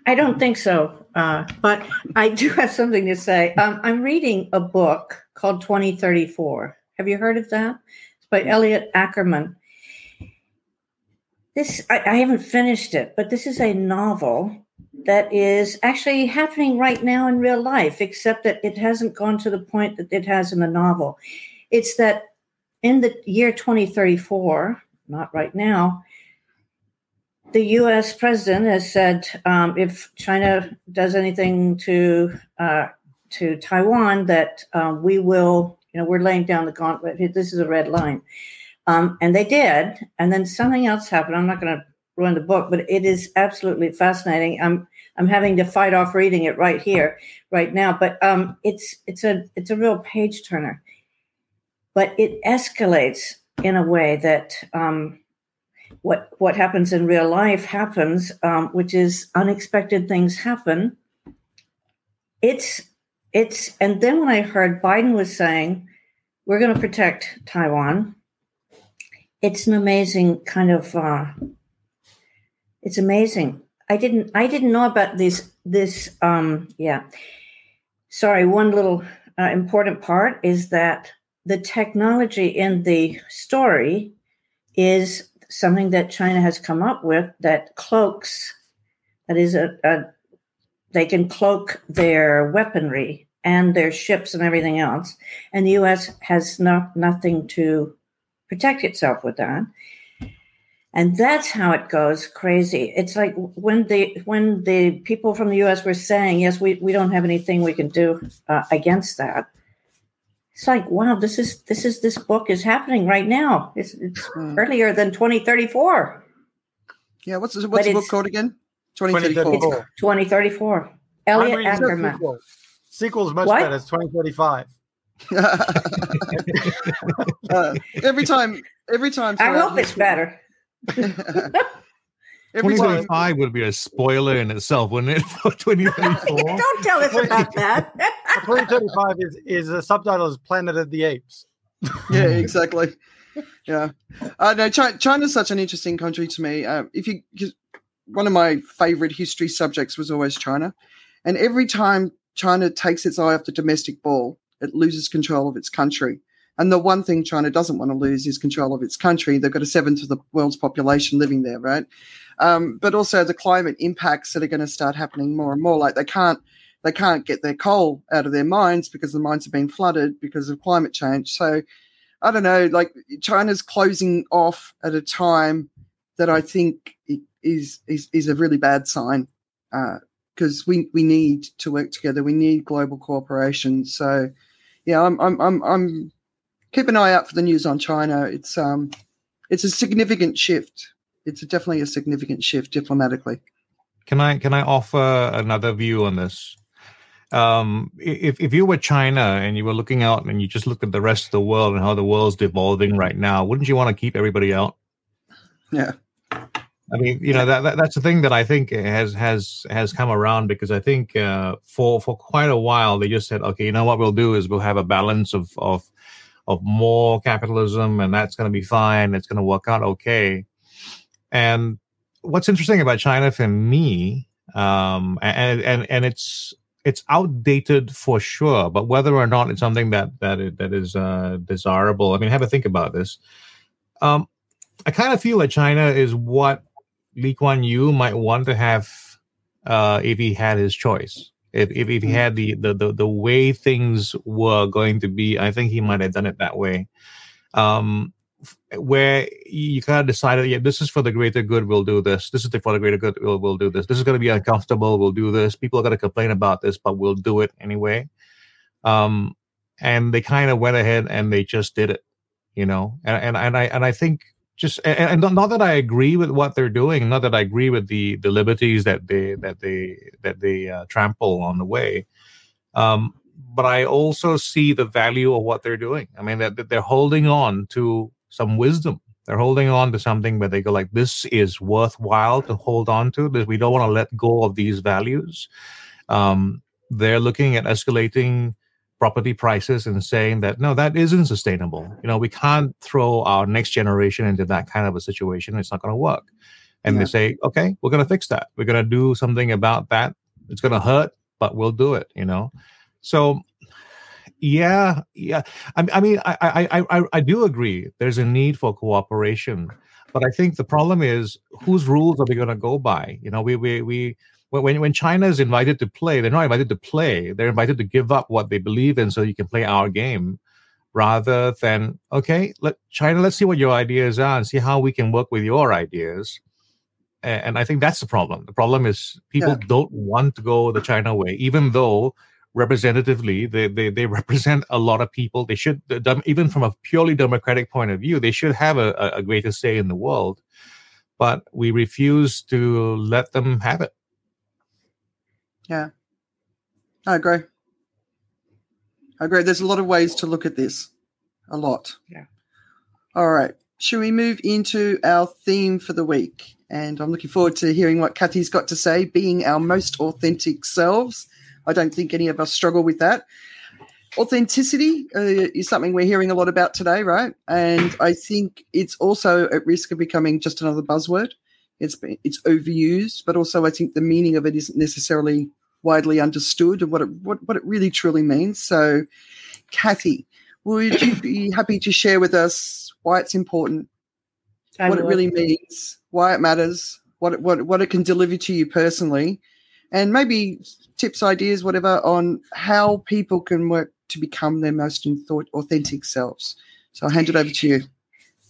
I don't think so, uh, but I do have something to say. Um, I'm reading a book called 2034. Have you heard of that? It's by Elliot Ackerman. This I, I haven't finished it, but this is a novel that is actually happening right now in real life, except that it hasn't gone to the point that it has in the novel. It's that in the year 2034, not right now, the U.S. president has said um, if China does anything to uh, to Taiwan, that um, we will, you know, we're laying down the gauntlet. This is a red line, um, and they did. And then something else happened. I'm not going to ruin the book, but it is absolutely fascinating. I'm I'm having to fight off reading it right here, right now. But um, it's it's a it's a real page turner. But it escalates in a way that. Um, what what happens in real life happens, um, which is unexpected things happen. It's it's and then when I heard Biden was saying we're going to protect Taiwan, it's an amazing kind of uh, it's amazing. I didn't I didn't know about this this um, yeah. Sorry, one little uh, important part is that the technology in the story is something that China has come up with that cloaks, that is a, a they can cloak their weaponry and their ships and everything else, and the U.S. has not nothing to protect itself with that, and that's how it goes crazy. It's like when the when the people from the U.S. were saying, "Yes, we we don't have anything we can do uh, against that." It's like, wow, this is this is this book is happening right now. It's it's Hmm. earlier than 2034. Yeah. What's the, But what's the book code again? 2034. 2034. 2034. Elliot Ackerman. sequel. Sequel's much What? better. It's 2035. Uh, every time, every time. I throughout hope it's history- better. every time. 2035 would be a spoiler in itself, wouldn't it? For 2034. Don't tell us about that. 2035 is is a subtitle is Planet of the Apes. yeah, exactly. Yeah, uh, no, China, China's such an interesting country to me. Uh, if you, 'cause one of my favorite history subjects was always China, and every time China takes its eye off the domestic ball, it loses control of its country. And the one thing China doesn't want to lose is control of its country. They've got a seventh of the world's population living there, right? Um, but also the climate impacts that are going to start happening more and more. Like they can't they can't get their coal out of their mines because the mines have been flooded because of climate change. So I don't know, like China's closing off at a time that I think is is, is a really bad sign because uh, we we need to work together. We need global cooperation. So yeah, I'm I'm I'm, I'm keep an eye out for the news on China. It's um it's a significant shift. It's a, definitely a significant shift diplomatically. Can I can I offer another view on this? um, if if you were China and you were looking out and you just looked at the rest of the world and how the world's devolving right now, wouldn't you want to keep everybody out? Yeah. I mean, you know that, that that's the thing that I think has has has come around because I think uh, for for quite a while they just said, okay, you know what we'll do is we'll have a balance of of of more capitalism and that's going to be fine. It's going to work out okay. And what's interesting about China for me, um, and and and it's it's outdated for sure, but whether or not it's something that that is, that is uh, desirable, I mean, have a think about this. Um, I kind of feel that China is what Lee Kuan Yew might want to have uh, if he had his choice. If, if, if he hmm. had the, the, the the way things were going to be, I think he might have done it that way. Um, where you kind of decided, yeah, this is for the greater good, we'll do this. This is for the greater good, we'll, we'll do this. This is going to be uncomfortable, we'll do this. People are going to complain about this, but we'll do it anyway. Um, and they kind of went ahead and they just did it, you know. And and, and I and I think just and, and not that I agree with what they're doing, not that I agree with the the liberties that they that they that they uh, trample on the way. Um, but I also see the value of what they're doing. I mean, that, that they're holding on to some wisdom. They're holding on to something where they go like, "This is worthwhile to hold on to. That we don't want to let go of these values." Um, they're looking at escalating property prices and saying that no, that isn't sustainable. You know, we can't throw our next generation into that kind of a situation. It's not going to work. And yeah. they say, okay, we're going to fix that. We're going to do something about that. It's going to hurt, but we'll do it. You know, so yeah, yeah. I, I mean, I, I, I, I do agree. There's a need for cooperation, but I think the problem is whose rules are we going to go by? You know, we, we, we. When when China is invited to play, they're not invited to play. They're invited to give up what they believe in, so you can play our game, rather than okay, let China. Let's see what your ideas are and see how we can work with your ideas and I think that's the problem. The problem is people yeah. don't want to go the China way, even though representatively they, they they represent a lot of people they should even from a purely democratic point of view they should have a, a greater say in the world but we refuse to let them have it yeah. I agree. I agree. There's a lot of ways to look at this. A lot. Yeah. All right. Should we move into our theme for the week? And i'm looking forward to hearing what kathy's got to say being our most authentic selves. I don't think any of us struggle with that. Authenticity uh, is something we're hearing a lot about today, right? And I think it's also at risk of becoming just another buzzword. It's it's overused, but also I think the meaning of it isn't necessarily widely understood and what it what, what it really truly means. So, Kathy, would you be happy to share with us why it's important, I what it really means, why it matters, what it, what what it can deliver to you personally, and maybe tips, ideas, whatever, on how people can work to become their most authentic selves. So I'll hand it over to you.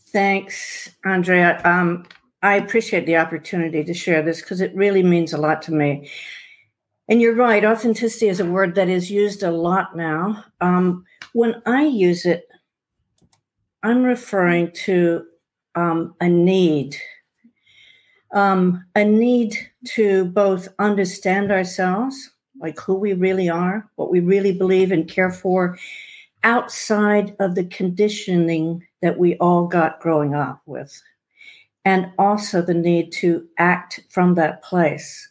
Thanks, Andrea. Um, I appreciate the opportunity to share this because it really means a lot to me. And you're right, authenticity is a word that is used a lot now. Um, when I use it, I'm referring to um, a need um, a need to both understand ourselves, like who we really are, what we really believe and care for, outside of the conditioning that we all got growing up with, and also the need to act from that place,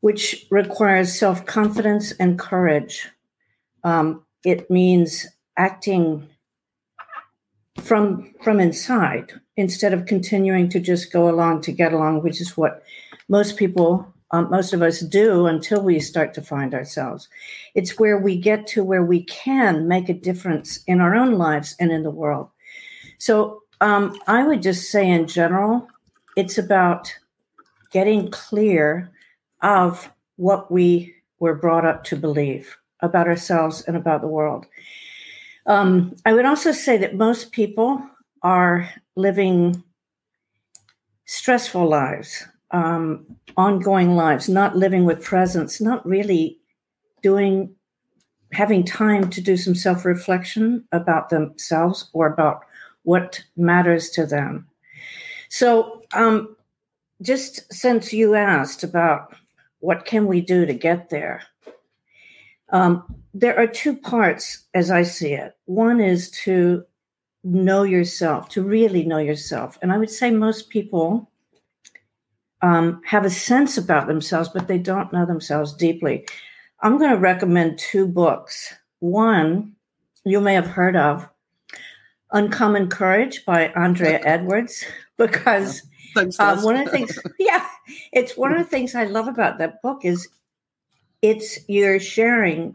which requires self confidence and courage. Um, it means acting from from inside instead of continuing to just go along to get along, which is what most people um, most of us do until we start to find ourselves. It's where we get to where we can make a difference in our own lives and in the world. So um, I would just say, in general, it's about getting clear of what we were brought up to believe about ourselves and about the world. Um, I would also say that most people are living stressful lives, um, ongoing lives, not living with presence, not really doing, having time to do some self reflection about themselves or about what matters to them. So, um, just since you asked about what can we do to get there, um, there are two parts as I see it. One is to know yourself, to really know yourself. And I would say most people um, have a sense about themselves, but they don't know themselves deeply. I'm going to recommend two books. One you may have heard of Uncommon Courage by Andrea Edwards, because Thanks, um, one of the things, yeah, it's one of the things I love about that book is it's you're sharing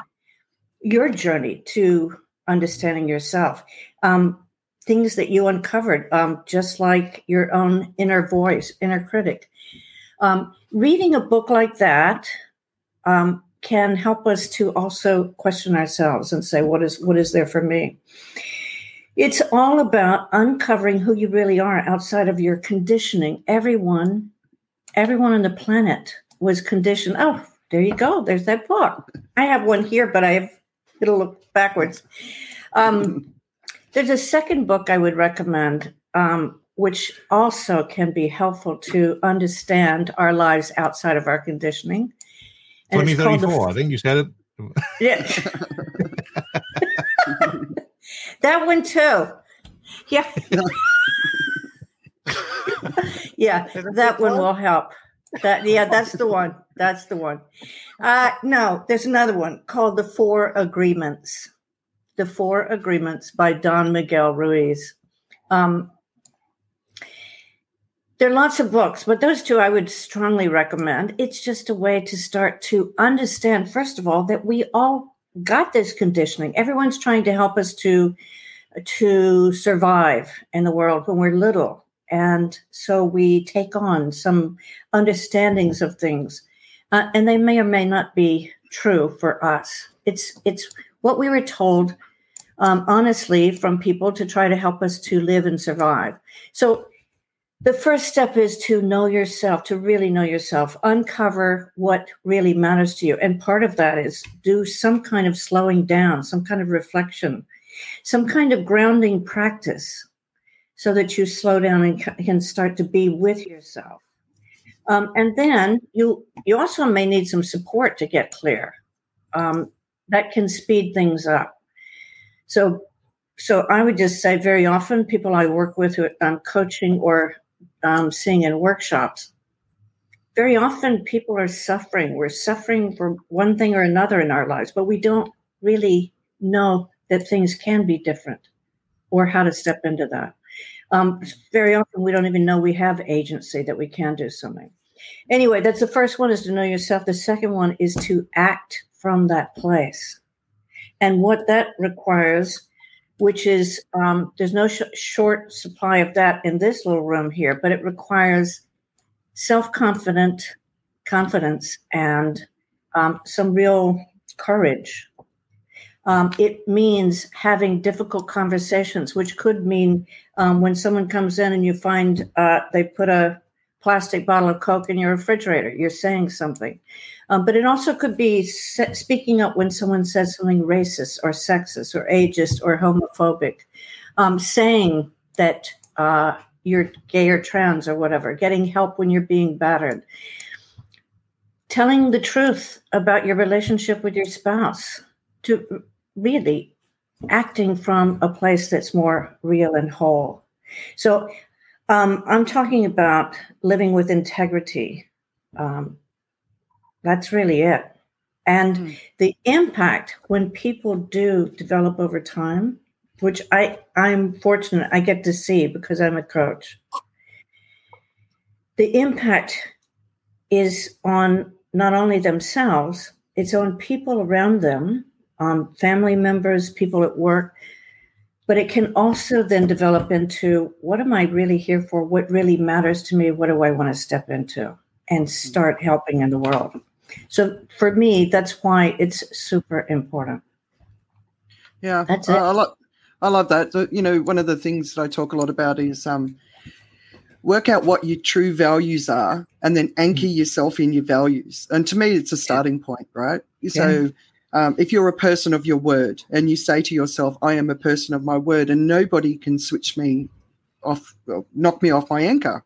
your journey to understanding yourself. Um, things that you uncovered, um, just like your own inner voice, inner critic. Um, reading a book like that um, can help us to also question ourselves and say, "What is what is there for me?" It's all about uncovering who you really are outside of your conditioning. Everyone, everyone on the planet was conditioned. Oh, there you go. There's that book. I have one here, but I have it'll look backwards. Um, there's a second book I would recommend, um, which also can be helpful to understand our lives outside of our conditioning. And 2034, I think you said it. Yeah. that one too. Yeah. yeah, that one will help. That yeah, that's the one. That's the one. Uh no, there's another one called The Four Agreements. The Four Agreements by Don Miguel Ruiz. Um, there are lots of books, but those two I would strongly recommend. It's just a way to start to understand, first of all, that we all got this conditioning. Everyone's trying to help us to to survive in the world when we're little. And so we take on some understandings of things, uh, and they may or may not be true for us. It's it's what we were told, um, honestly, from people to try to help us to live and survive. So the first step is to know yourself, to really know yourself, uncover what really matters to you. And part of that is do some kind of slowing down, some kind of reflection, some kind of grounding practice so that you slow down and can start to be with yourself. Um, and then you you also may need some support to get clear. Um, that can speed things up. So so I would just say very often people I work with who I'm coaching or um, seeing in workshops, very often people are suffering. We're suffering for one thing or another in our lives, but we don't really know that things can be different or how to step into that. Um, very often we don't even know we have agency that we can do something. Anyway, that's the first one is to know yourself. The second one is to act from that place. And what that requires, which is um, there's no sh- short supply of that in this little room here, but it requires self-confident confidence and um, some real courage. Um, it means having difficult conversations, which could mean um, when someone comes in and you find uh, they put a plastic bottle of Coke in your refrigerator, you're saying something. Um, but it also could be se- speaking up when someone says something racist or sexist or ageist or homophobic, um, saying that uh, you're gay or trans or whatever, getting help when you're being battered, telling the truth about your relationship with your spouse to really acting from a place that's more real and whole. So um, I'm talking about living with integrity. Um, that's really it. And mm. the impact when people do develop over time, which I, I'm fortunate I get to see because I'm a coach. The impact is on not only themselves, it's on people around them, on family members, people at work, but it can also then develop into what am I really here for? What really matters to me? What do I want to step into and start helping in the world? So for me, that's why it's super important. Yeah, That's I, it. I love I love that. You know, one of the things that I talk a lot about is um, work out what your true values are, and then anchor yourself in your values. And to me, it's a starting point, right? So. Um, if you're a person of your word and you say to yourself, I am a person of my word and nobody can switch me off, knock me off my anchor,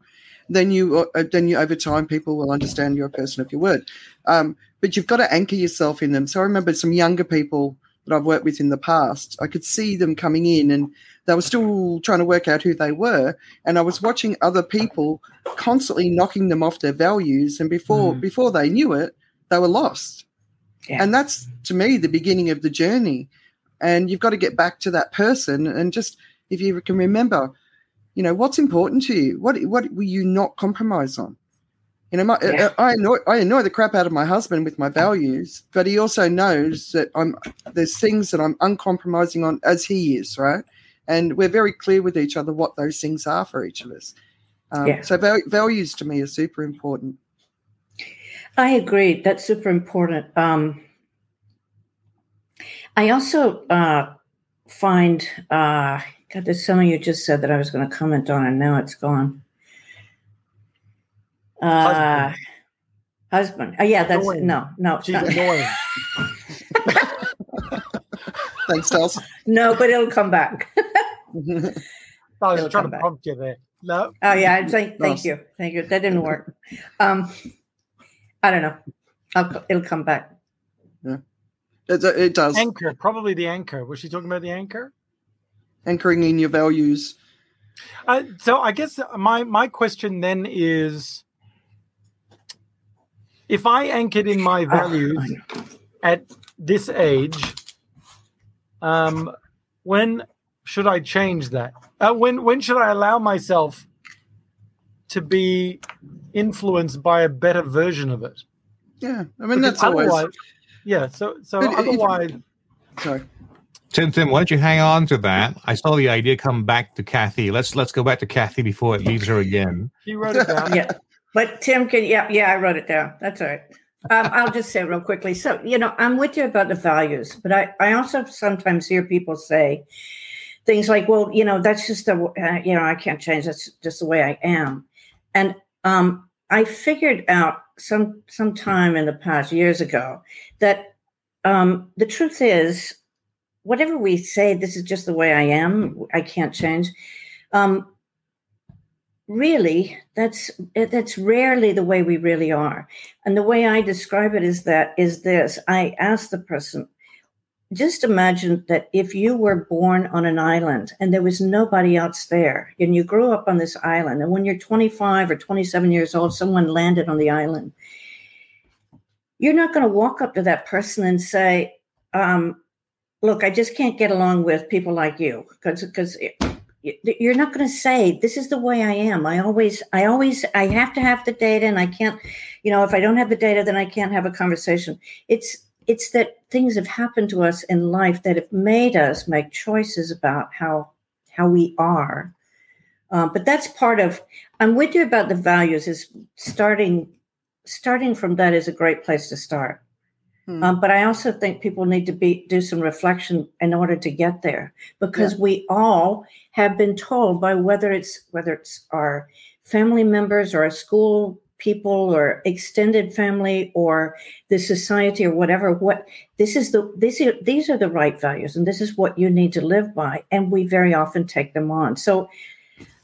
then you, uh, then you, over time, people will understand you're a person of your word. Um, but you've got to anchor yourself in them. So I remember some younger people that I've worked with in the past, I could see them coming in and they were still trying to work out who they were. And I was watching other people constantly knocking them off their values. And before, Mhm. before they knew it, they were lost. Yeah. And that's to me the beginning of the journey. And you've got to get back to that person and just if you can remember, you know, what's important to you? What what will you not compromise on? You know, my, Yeah. I annoy I annoy the crap out of my husband with my values, but he also knows that I'm there's things that I'm uncompromising on as he is, right? And we're very clear with each other what those things are for each of us. Um, Yeah. So val- values to me are super important. I agree. That's super important. Um, I also uh, find, uh, God, there's something you just said that I was going to comment on, and now it's gone. Uh, husband. Oh, yeah, that's Annoying. no, no, She's not. annoying. Thanks, Tels. no, but it'll come back. I was It'll trying come to back. prompt you there. No, Oh yeah, thank, thank Nice. you, thank you. That didn't work. Um, I don't know. I'll, it'll come back. it, it does. anchor. Probably the anchor. Was she talking about the anchor? Anchoring in your values. Uh, so I guess my my question then is, if I anchored in my Oh, values at this age, um, when should I change that? Uh, when when should I allow myself to be influenced by a better version of it? Yeah, I mean Because that's always otherwise- yeah. So so But if- otherwise, sorry. Tim, Tim, why don't you hang on to that? I saw the idea come back to Kathy. Let's let's go back to Kathy before it leaves her again. she wrote it down. yeah. But Tim can, yeah, yeah, I wrote it down. That's all right. Um, I'll just say real quickly. So, you know, I'm with you about the values, but I, I also sometimes hear people say things like, well, you know, that's just the, uh, you know, I can't change. That's just the way I am. And um, I figured out some some time in the past years ago that um, the truth is, whatever we say, this is just the way I am. I can't change. Um, really that's that's rarely the way we really are and the way i describe it is that is this i ask the person just imagine that if you were born on an island and there was nobody else there and you grew up on this island and when you're 25 or 27 years old someone landed on the island you're not going to walk up to that person and say um, look i just can't get along with people like you because you're not going to say this is the way i am. I always i always i have to have the data and i can't you know if i don't have the data then i can't have a conversation it's it's that things have happened to us in life that have made us make choices about how how we are. Um, but that's part of i'm with you about the values is starting starting from that is a great place to start. Hmm. um, but I also think people need to be do some reflection in order to get there, because we all have been told by whether it's whether it's our family members or a school people or extended family or the society or whatever what this is the this is, these are the right values and this is what you need to live by and we very often take them on. So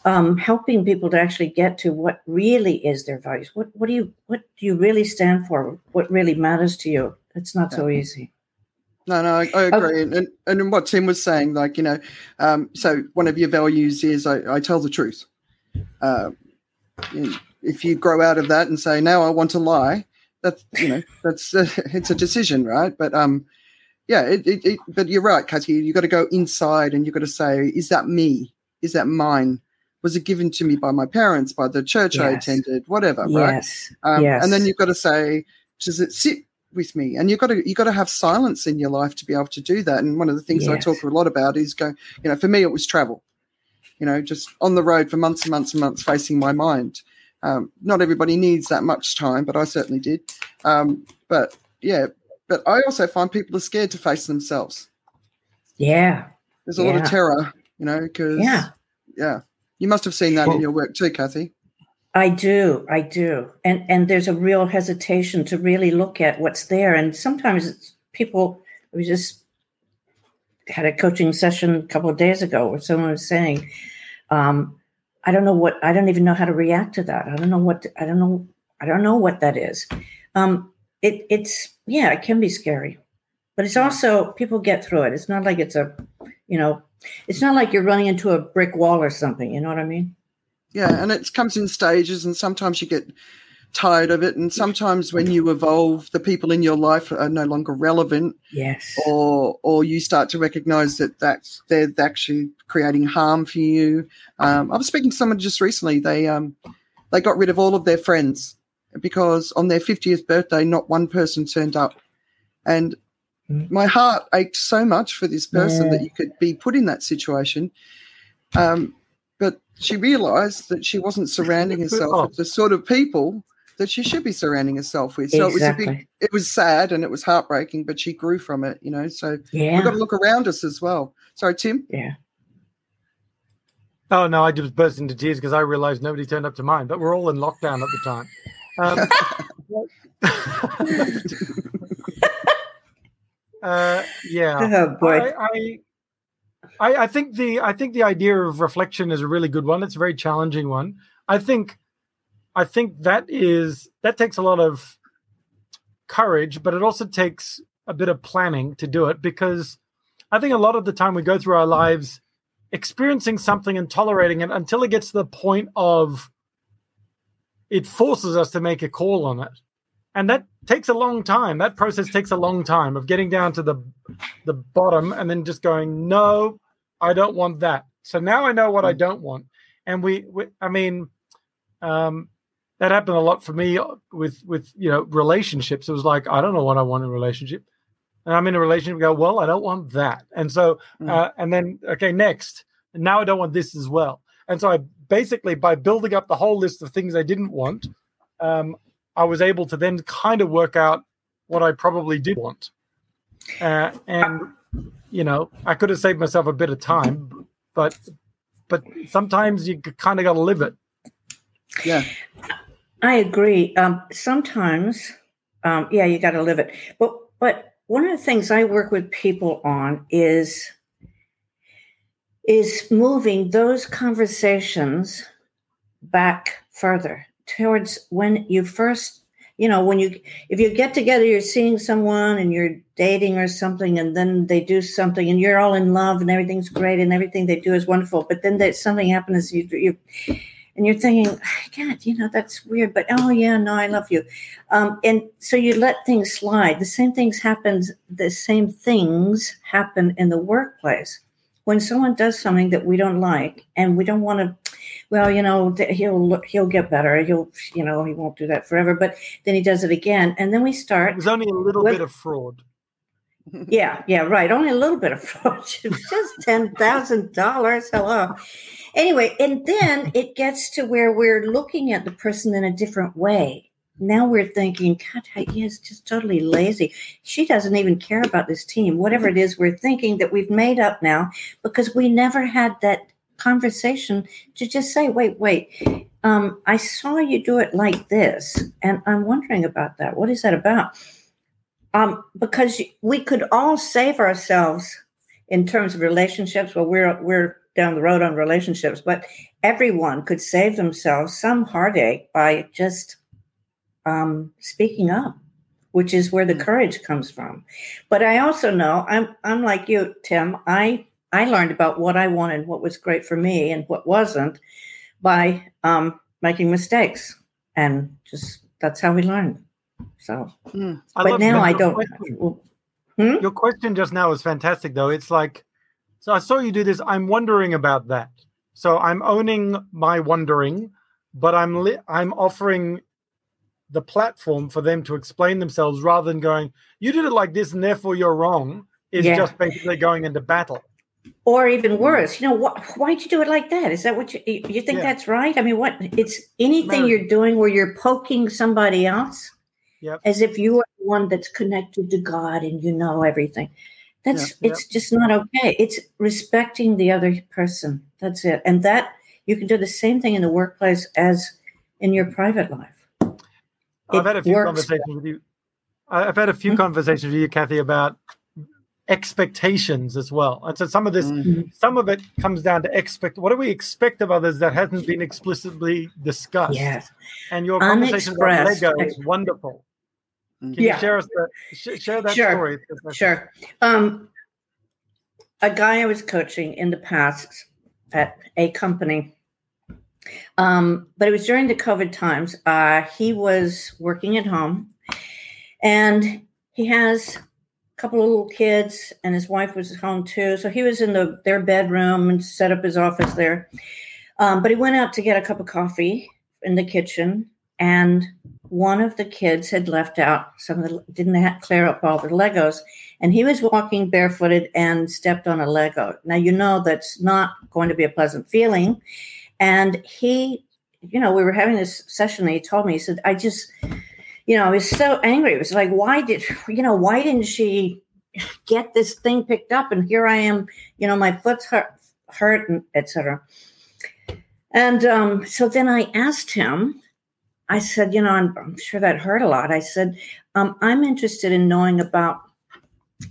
um, helping people to actually get to what really is their values what what do you what do you really stand for? What really matters to you? It's not so easy. No, no, I, I agree. And, and and what Tim was saying, like you know, um, so one of your values is I, I tell the truth. Uh, you- if you grow out of that and say now I want to lie, that's you know that's uh, it's a decision, right? But um, yeah, it, it, it, but you're right, Katie. You got to go inside and you got to say, is that me? Is that mine? was it given to me by my parents, by the church I attended, whatever, right? Yes. Um, yes. And then you've got to say, does it sit with me? And you've got to you've got to have silence in your life to be able to do that. And one of the things I talk a lot about is go, you know, for me it was travel. You know, just on the road for months and months and months, facing my mind. Um, not everybody needs that much time, but I certainly did. Um, but yeah, but I also find people are scared to face themselves. yeah. There's a lot of terror, you know, because Yeah. yeah, you must have seen that in your work too, Kathy. I do, I do, and and there's a real hesitation to really look at what's there, and sometimes it's people. We just had a coaching session a couple of days ago where someone was saying, um, "I don't know what, I don't even know how to react to that. I don't know what, I don't know, I don't know what that is." Um, it it's yeah, it can be scary, but it's also people get through it. It's not like it's a, you know, it's not like you're running into a brick wall or something. You know what I mean? Yeah, and it comes in stages, and sometimes you get tired of it, and sometimes when you evolve, the people in your life are no longer relevant, Yes. or or you start to recognise that that's they're actually creating harm for you. Um, I was speaking to someone just recently. They um they got rid of all of their friends because on their fiftieth birthday, not one person turned up, and Mm. my heart ached so much for this person Yeah. that you could be put in that situation. Um, but she realised that she wasn't surrounding herself with the sort of people that she should be surrounding herself with. So it was a big, it was sad and it was heartbreaking, but she grew from it, you know. So Yeah. we've got to look around us as well. Sorry, Tim. Yeah. Oh no, I just burst into tears because I realized nobody turned up to mine, but we're all in lockdown at the time. Um, uh, yeah, Oh boy. I, I, I, I think the I think the idea of reflection is a really good one. It's a very challenging one. I think, I think that is that takes a lot of courage, but it also takes a bit of planning to do it because I think a lot of the time we go through our lives experiencing something and tolerating it until it gets to the point of it forces us to make a call on it. And that takes a long time. That process takes a long time of getting down to the the bottom and then just going, no, I don't want that. So now I know what I don't want. And we, we I mean, um, that happened a lot for me with with you know relationships. It was like I don't know what I want in a relationship, and I'm in a relationship. Go well, I don't want that, and so Mm. uh, and then okay, next, and now I don't want this as well. And so I basically by building up the whole list of things I didn't want, um, I was able to then kind of work out what I probably did want, uh, and you know I could have saved myself a bit of time, but but sometimes you kind of got to live it. Yeah. I agree. Um, sometimes, um, yeah, you got to live it. But but one of the things I work with people on is is moving those conversations back further towards when you first you know when you if you get together you're seeing someone and you're dating or something and then they do something and you're all in love and everything's great and everything they do is wonderful but then there's something happens you, you and you're thinking god you know that's weird but oh yeah no i love you. Um, and so you let things slide. The same things happens the same things happen in the workplace. When someone does something that we don't like and we don't want to well you know he'll he'll get better he'll you know he won't do that forever but then he does it again and then we start was only a little What- bit of fraud. Yeah, yeah, right. Only a little bit of. It's just ten thousand dollars. Hello. Anyway, and then it gets to where we're looking at the person in a different way. Now we're thinking, God, he is just totally lazy. She doesn't even care about this team. Whatever it is, we're thinking that we've made up now because we never had that conversation to just say, wait, wait. Um, I saw you do it like this, and I'm wondering about that. What is that about? Um, because we could all save ourselves in terms of relationships. Well, we're we're down the road on relationships, but everyone could save themselves some heartache by just um, speaking up, which is where the courage comes from. But I also know I'm I'm like you, Tim. I I learned about what I wanted, what was great for me, and what wasn't by um, making mistakes, and just that's how we learn. So Mm. But now I don't. question. Hmm? Your question just now is fantastic, though. It's like, so I saw you do this. I'm wondering about that. So I'm owning my wondering, but I'm li- I'm offering the platform for them to explain themselves rather than going, "You did it like this, and therefore you're wrong." Is Yeah. just basically going into battle. or even worse you know what why'd you do it like that is that what you you think Yeah. that's right i mean what it's anything you're doing where you're poking somebody else Yep. as if you are the one that's connected to god and you know everything that's Yeah. it's just not okay it's respecting the other person that's it and that you can do the same thing in the workplace as in your private life I've It had a few conversations with you. I've had a few Mhm. conversations with you, Kathy, about expectations as well. And so some of this, Mm. some of it comes down to expect. What do we expect of others that hasn't been explicitly discussed? yes And your conversation about Lego is wonderful. Can Yeah. you share us the, sh- share that Sure. story? Sure. Um, a guy I was coaching in the past at a company, um, but it was during the COVID times. Uh, he was working at home, and he has a couple of little kids, and his wife was home too. So he was in the their bedroom and set up his office there. Um, but he went out to get a cup of coffee in the kitchen, and one of the kids had left out some of the didn't ha clear up all the Legos, and he was walking barefooted and stepped on a Lego. Now you know that's not going to be a pleasant feeling, and he, you know, we were having this session. And he told me, he said, "I just, you know, I was so angry. It was like, why did, you know, why didn't she get this thing picked up? And here I am, you know, my foot's hurt, hurt, and etc." And um, so then I asked him, I said, you know, I'm, I'm sure that hurt a lot. I said, um, I'm interested in knowing about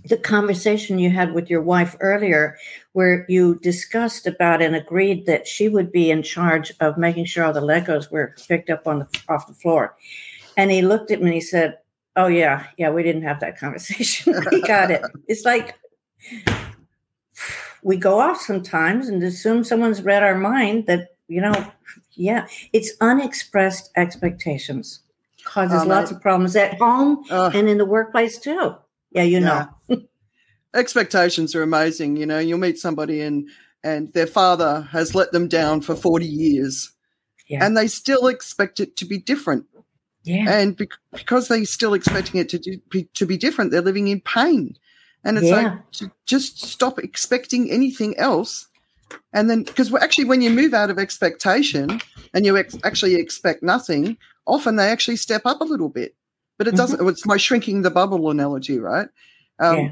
the conversation you had with your wife earlier, where you discussed about and agreed that she would be in charge of making sure all the Legos were picked up on the off the floor. And he looked at me and he said, Oh yeah, yeah, we didn't have that conversation. we got it. It's like we go off sometimes and assume someone's read our mind that, you know, yeah, it's unexpressed expectations causes Um, lots I- of problems at home Uh, and in the workplace too. Yeah, you know. Yeah. expectations are amazing. You know, you'll meet somebody and and their father has let them down for 40 years Yeah. and they still expect it to be different. Yeah. And bec- because they're still expecting it to do, be, to be different, they're living in pain. And it's Yeah. like, just stop expecting anything else. And then, because actually, when you move out of expectation and you ex- actually expect nothing, often they actually step up a little bit. But it Mhm. doesn't, it's my shrinking the bubble analogy, right? Um, Yeah.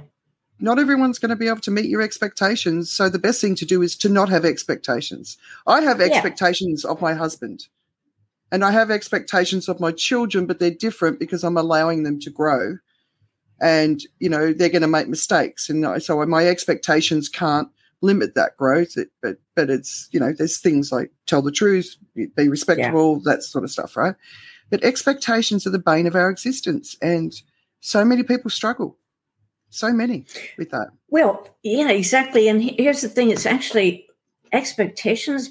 Not everyone's going to be able to meet your expectations. So the best thing to do is to not have expectations. I have Yeah. expectations of my husband and I have expectations of my children, but they're different because I'm allowing them to grow. And, you know, they're going to make mistakes. And so my expectations can't limit that growth. It, but, but it's, you know, there's things like tell the truth, be respectable, that sort of stuff, right? But expectations are the bane of our existence. And so many people struggle. So many with that. Well, yeah, exactly. And here's the thing: it's actually expectations.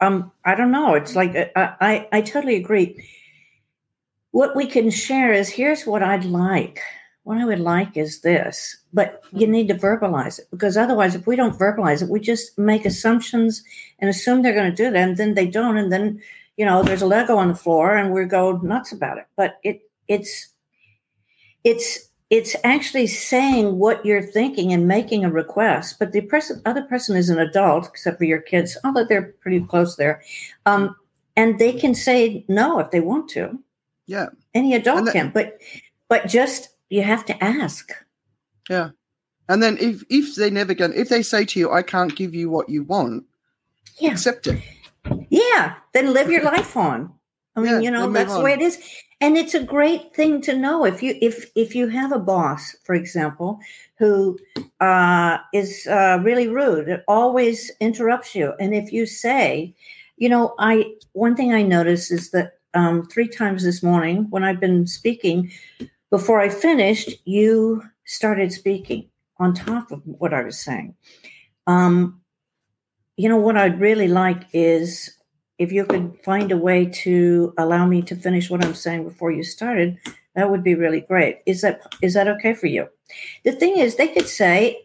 Um, I don't know. It's like uh, I, I, I totally agree. What we can share is here's what I'd like. What I would like is this, but you need to verbalize it because otherwise, if we don't verbalize it, we just make assumptions and assume they're going to do that, and then they don't, and then you know there's a Lego on the floor, and we go nuts about it. But it it's it's it's actually saying what you're thinking and making a request but the person other person is an adult except for your kids although they're pretty close there um, and they can say no if they want to. Yeah. any adult that- can but but just you have to ask. Yeah. And then if, if they're never to, if they say to you, I can't give you what you want, yeah. accept it. yeah. Then live your life on. I mean Yeah, you know that's the way it is and it's a great thing to know if you if if you have a boss for example who uh, is uh, really rude it always interrupts you. And if you say you know i one thing i noticed is that um, three times this morning when i've been speaking before i finished you started speaking on top of what i was saying. Um, you know what i'd really like is if you could find a way to allow me to finish what I'm saying before you started, That would be really great. Is that is that okay for you? The thing is, they could say,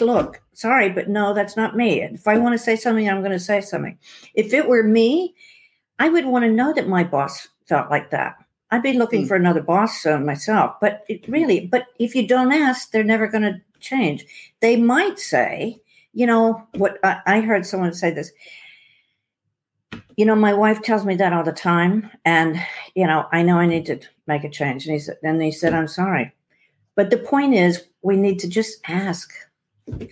"Look, sorry, but no, that's not me." If I want to say something, I'm going to say something. If it were me, I would want to know that my boss felt like that. I'd be looking Mm. for another boss uh, myself. But it really, but if you don't ask, they're never going to change. They might say, you know, what I, I heard someone say this. You know, my wife tells me that all the time, and you know, I know I need to make a change. And he said, and he said, I'm sorry, but the point is, we need to just ask,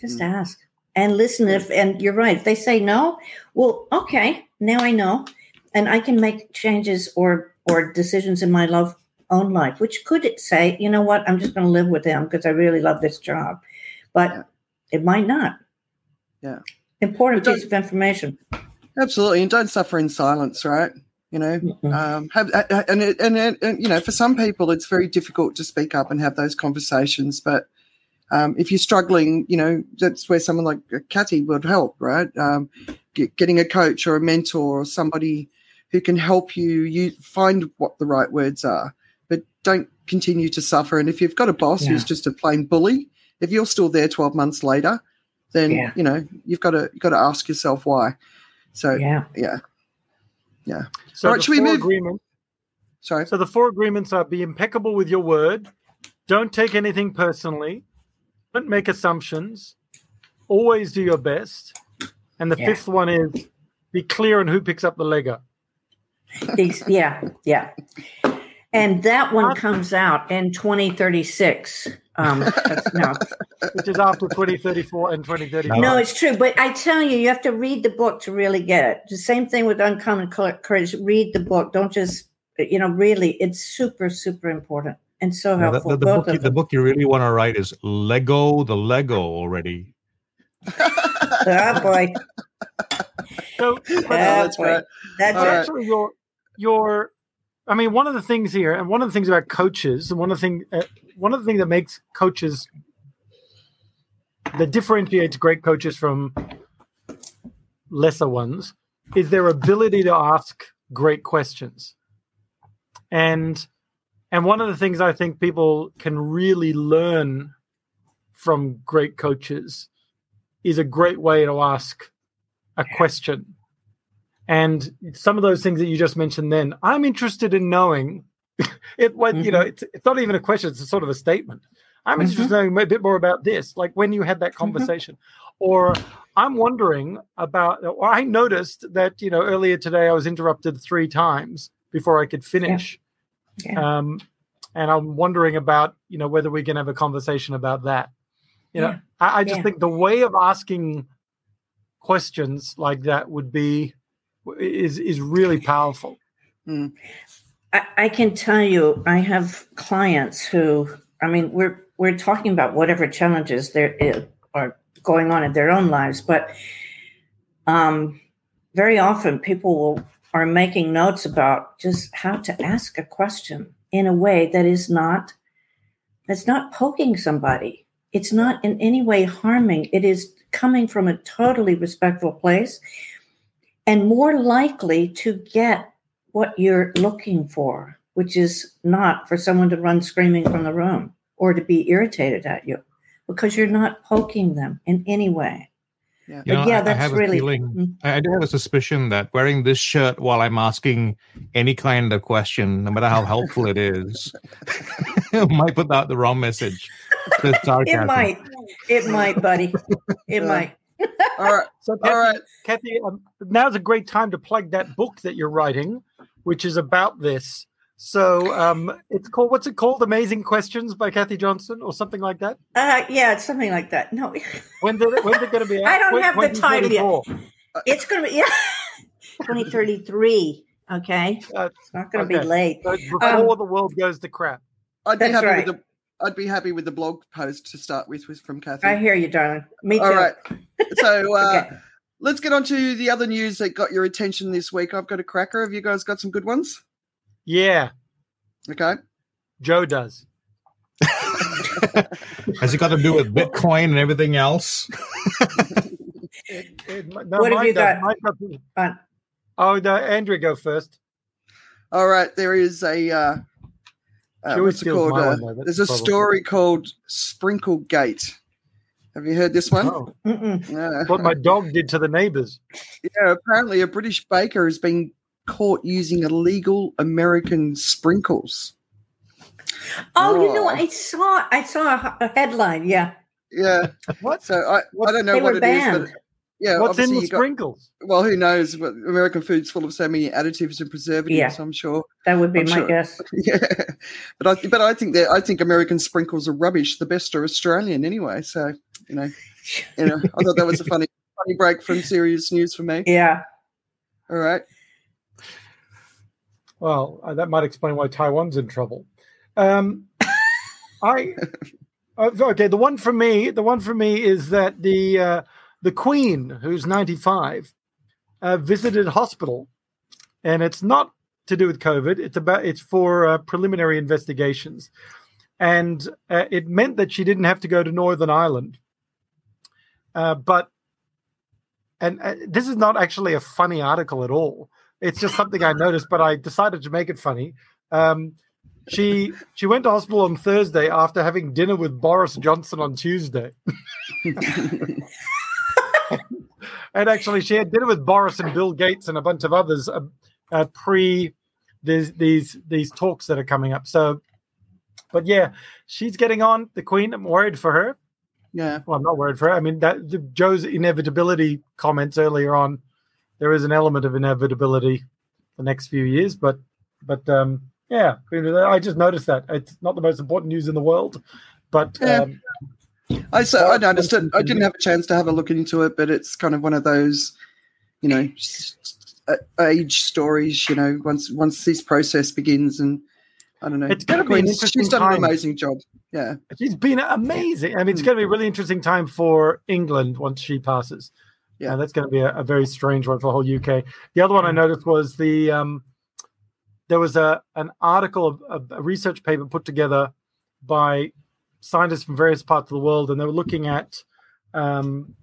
just Mm. ask and listen. If and you're right, if they say no, well, okay, now I know, and I can make changes or or decisions in my love own life, which could say, you know what, I'm just going to live with him because I really love this job, but Yeah. it might not. Yeah. Important piece of information. Absolutely, and don't suffer in silence, right? You know, um, have and, it, and and and you know, for some people, it's very difficult to speak up and have those conversations. But um, if you're struggling, you know, that's where someone like Kathy would help, right? Um, get, getting a coach or a mentor or somebody who can help you you find what the right words are, but don't continue to suffer. And if you've got a boss who's just a plain bully, if you're still there 12 months later, then Yeah. you know you've got to you've got to ask yourself why. So yeah. yeah. So All right, should we move- agreements. Sorry. So the four agreements are: be impeccable with your word, don't take anything personally, don't make assumptions, always do your best, and the Yeah. fifth one is be clear on who picks up the Lego. Ex- yeah, yeah. And that one comes out in 2036. Um, that's, no, which is after 2034 and 2035. no, it's true. But I tell you, you have to read the book to really get it. The same thing with Uncommon Courage. Read the book. Don't just, you know, really, it's super, super important and so Yeah, the, helpful. the, the book, you- the book you really want to write is Lego the Lego already. Oh boy, So, Oh, that's boy. great. that's All right. it. actually, your your, I mean, one of the things here, and one of the things about coaches, and one of the things, uh, one of the things that makes coaches that differentiates great coaches from lesser ones is their ability to ask great questions. And and one of the things I think people can really learn from great coaches is a great way to ask a question. And some of those things that you just mentioned then, I'm interested in knowing it what you know, mm-hmm. it's, it's not even a question, it's a sort of a statement. I'm interested mm-hmm. in knowing a bit more about this, like when you had that mm-hmm. conversation. Or I'm wondering about or I noticed that, you know, earlier today I was interrupted three times before I could finish. Yeah. Um, and I'm wondering about, you know, whether we can have a conversation about that. You know, Yeah. I, I just Yeah. think the way of asking questions like that would be is is really powerful. Mm. I, can tell you, I have clients who, I mean, we're we're talking about whatever challenges there are going on in their own lives, but um, very often people will, are making notes about just how to ask a question in a way that is not that's not poking somebody. It's not in any way harming. It is coming from a totally respectful place and more likely to get what you're looking for, which is not for someone to run screaming from the room or to be irritated at you because you're not poking them in any way. Yeah. You But know, yeah, I, I that's have really- a feeling. Mm. I, I do have a suspicion that wearing this shirt while I'm asking any kind of question, no matter how helpful it is, might put out the wrong message. It might, it might, buddy. It might. All right. So, Kathy, All right. Kathy um, now's a great time to plug that book that you're writing, which is about this. So, um, it's called what's it called? Amazing Questions by Kathy Johnson, or something like that. Uh, yeah, it's something like that. No, When did it, when's it going to be? out? I don't When- have the title yet. 2024. it's going to be, yeah, 2033. Okay. Uh, It's not going to okay. be late. so before Um, the world goes to crap. I'd be That's happy right. with the I'd be happy with the blog post to start with, with from Kathy. I hear you, darling. Me too. All right. So uh, Okay. let's get on to the other news that got your attention this week. I've got a cracker. Have you guys got some good ones? Yeah, Okay. Joe does. Has it got to do with Bitcoin and everything else? It- it- no, What have you does. got? Mine Oh, no, Andrew, go first. All right. There is a uh, uh, what's it called? Uh, one, though, that's there's a problem. story called Sprinkle Gate. Have you heard this one? Oh, Mm-mm. What my dog did to the neighbors. yeah, apparently a British baker has been caught using illegal American sprinkles. Oh, you know, Oh. I saw I saw a, a headline. Yeah, Yeah. What? So I, I don't know They what were it is, banned. but yeah, What's in obviously the you got, sprinkles? well, who knows? But American food's full of so many additives and preservatives. Yeah. I'm sure. that would be I'm my sure. guess. Yeah, but I but I think that I think American sprinkles are rubbish. The best are Australian anyway. So you know, you know, I thought that was a funny funny break from serious news for me. Yeah. All right. Well, uh, that might explain why Taiwan's in trouble. Um, I uh, okay. The one for me, the one for me is that the uh, the Queen, who's ninety five, uh, visited hospital, and it's not to do with COVID. It's about it's for uh, preliminary investigations, and uh, it meant that she didn't have to go to Northern Ireland. Uh, but and uh, this is not actually a funny article at all. It's just something I noticed, but I decided to make it funny. Um, she she went to hospital on Thursday after having dinner with Boris Johnson on Tuesday. and actually, she had dinner with Boris and Bill Gates and a bunch of others uh, uh, pre these these these talks that are coming up. So, but yeah, she's getting on. The Queen, I'm worried for her. Yeah. Well, I'm not worried for her. I mean, that the, Joe's inevitability comments earlier on, there is an element of inevitability the next few years, but but um, yeah, I just noticed that it's not the most important news in the world, but Yeah. um, I so I it. I didn't have a chance to have a look into it, but it's kind of one of those, you know, age stories. You know, once once this process begins, and I don't know, It's gonna be an interesting She's done an amazing job. Yeah, she's been amazing. I mean, it's Mm. going to be a really interesting time for England once she passes. Yeah. Yeah, that's going to be a, a very strange one for the whole UK. The other one I noticed was the um, there was a an article, a, a research paper put together by scientists from various parts of the world, and they were looking at um,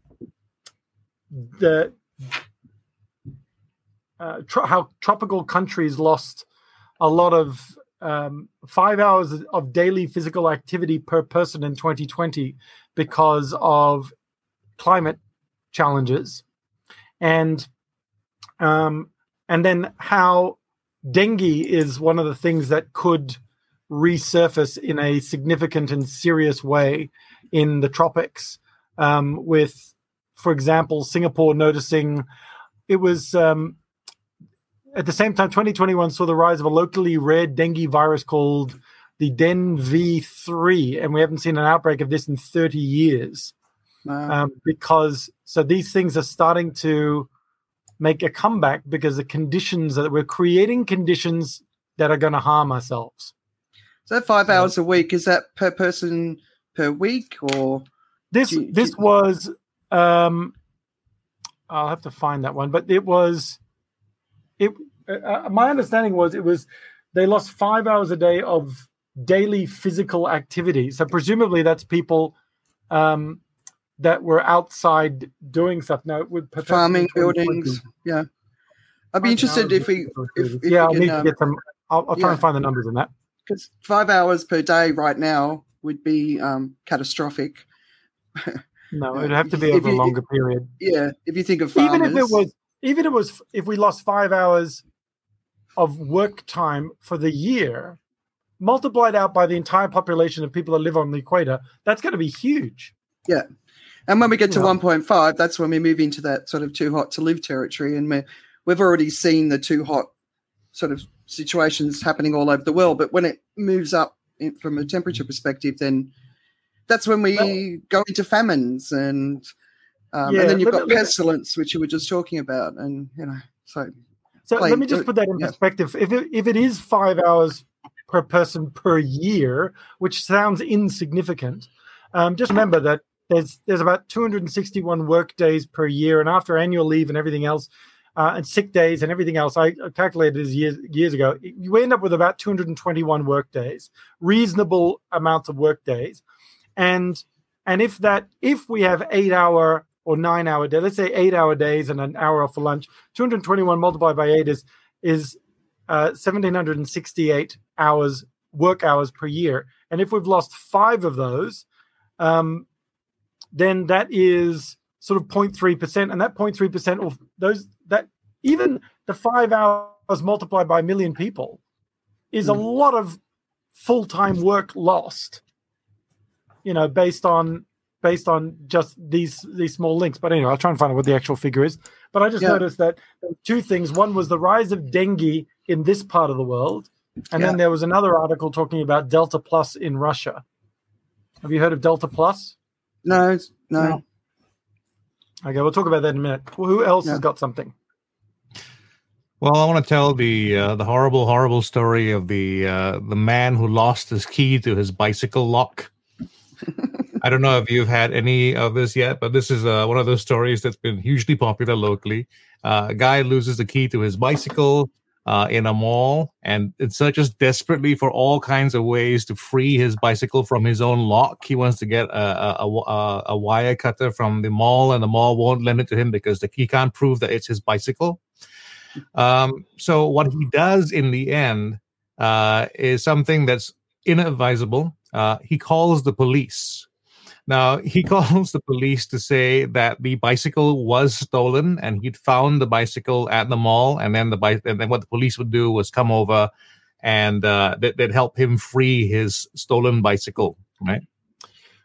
the uh, tro- how tropical countries lost a lot of um, five hours of daily physical activity per person in 2020 because of climate challenges, and um, and then how dengue is one of the things that could resurface in a significant and serious way in the tropics. Um, with, for example, Singapore noticing it was um, at the same time 2021 saw the rise of a locally rare dengue virus called the Den V3, and we haven't seen an outbreak of this in 30 years Wow. um, because so these things are starting to make a comeback because the conditions that we're creating conditions that are going to harm ourselves. So five hours a week is that per person per week or? This Do you- do this you- was um, I'll have to find that one, but it was it. Uh, my understanding was it was they lost five hours a day of daily physical activity. So presumably that's people um, that were outside doing stuff. Now with Farming, buildings. Yeah, I'd be interested if we if, if yeah, we I'll need to get some. I'll, I'll try yeah. and find the numbers on that. Because five hours per day right now would be um, catastrophic. No, it'd have to be if over a you- longer period. Yeah, if you think of farmers, Even if it was, even if it was, if we lost five hours of work time for the year, multiplied out by the entire population of people that live on the equator, that's going to be huge. Yeah. And when we get to Yeah. 1.5, that's when we move into that sort of too hot to live territory. And we're, we've already seen the too hot sort of situations happening all over the world. But when it moves up in, from a temperature perspective, then that's when we Well- go into famines and um, Yeah, and then you've got me- pestilence, which you were just talking about. And, you know, so So Play- let me just uh, put that in yeah. perspective. If it, if it is five hours per person per year, which sounds insignificant, um, just remember that there's there's about 261 work days per year, and after annual leave and everything else, uh, and sick days and everything else, I calculated this years years ago. You end up with about 221 work days, reasonable amounts of work days, and and if that if we have eight hour or nine hour day, let's say eight hour days and an hour off for lunch, 221 multiplied by eight is is uh, 1768 hours work hours per year. And if we've lost five of those, um, then that is sort of 0.3%. And that 0.3% of those, even the five hours multiplied by a million people is a Mm. lot of full time work lost, you know, based on based on just these these small links. But anyway, I'll try and find out what the actual figure is. But I just Yeah. noticed that two things. One was the rise of dengue in this part of the world, and Yeah. then there was another article talking about Delta Plus in Russia. Have you heard of Delta Plus? No, no. No. Okay, we'll talk about that in a minute. Well, who else has got something? Well, I want to tell the uh, the horrible, horrible story of the uh, the man who lost his key to his bicycle lock. I don't know if you've had any of this yet, but this is uh, one of those stories that's been hugely popular locally. Uh, a guy loses the key to his bicycle uh, in a mall and it searches desperately for all kinds of ways to free his bicycle from his own lock. He wants to get a, a, a, a- wire cutter from the mall, and the mall won't lend it to him because the, he can't prove that it's his bicycle. Um, so what he does in the end uh, is something that's inadvisable. Uh, he calls the police. Now he calls the police to say that the bicycle was stolen and he'd found the bicycle at the mall, and then the bike, and then what the police would do was come over and uh, they, they'd help him free his stolen bicycle. Right.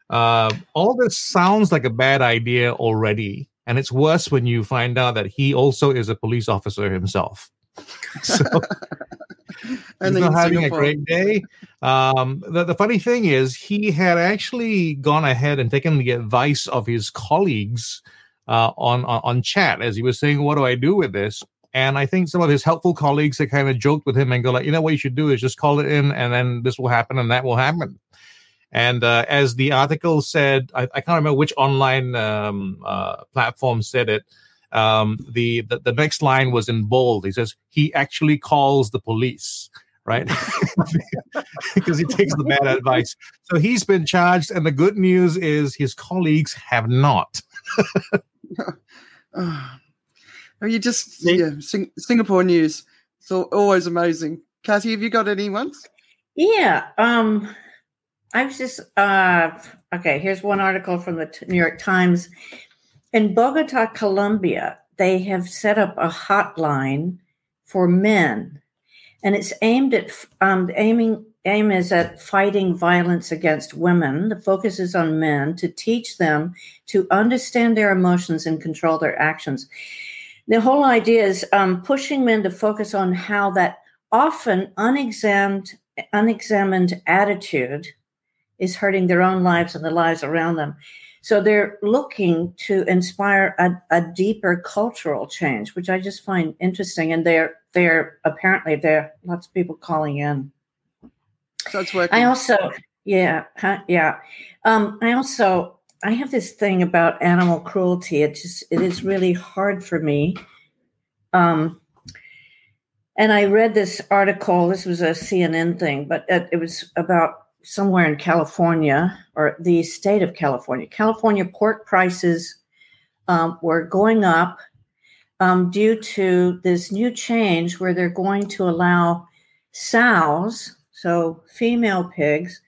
Uh, all this sounds like a bad idea already, and it's worse when you find out that he also is a police officer himself. So And he's not having a great day. Um, the, the funny thing is, he had actually gone ahead and taken the advice of his colleagues uh, on, on on chat as he was saying, "What do I do with this?" And I think some of his helpful colleagues had kind of joked with him and go like, "You know what you should do is just call it in, and then this will happen, and that will happen." And uh, as the article said, I, I can't remember which online um, uh, platform said it. Um, the, the the next line was in bold. He says he actually calls the police, right? because he takes the bad advice. So he's been charged, and the good news is his colleagues have not. Oh, you just See? yeah, Sing- Singapore news. So always amazing. Cassie, have you got any ones? Yeah. Um, I was just uh, okay. Here's one article from the New York Times. In Bogota, Colombia, they have set up a hotline for men, and it's aimed at um, aiming. Aim is at fighting violence against women. The focus is on men to teach them to understand their emotions and control their actions. The whole idea is um, pushing men to focus on how that often unexamined unexamined attitude is hurting their own lives and the lives around them. So they're looking to inspire a, a deeper cultural change, which I just find interesting. And they're they're apparently there are lots of people calling in. So it's working. I also, yeah, huh, yeah. Um, I also, I have this thing about animal cruelty. It just, it is really hard for me. Um, and I read this article. This was a CNN thing, but it, it was about somewhere in California or the state of California. California pork prices um, were going up um, due to this new change where they're going to allow sows, so female pigs,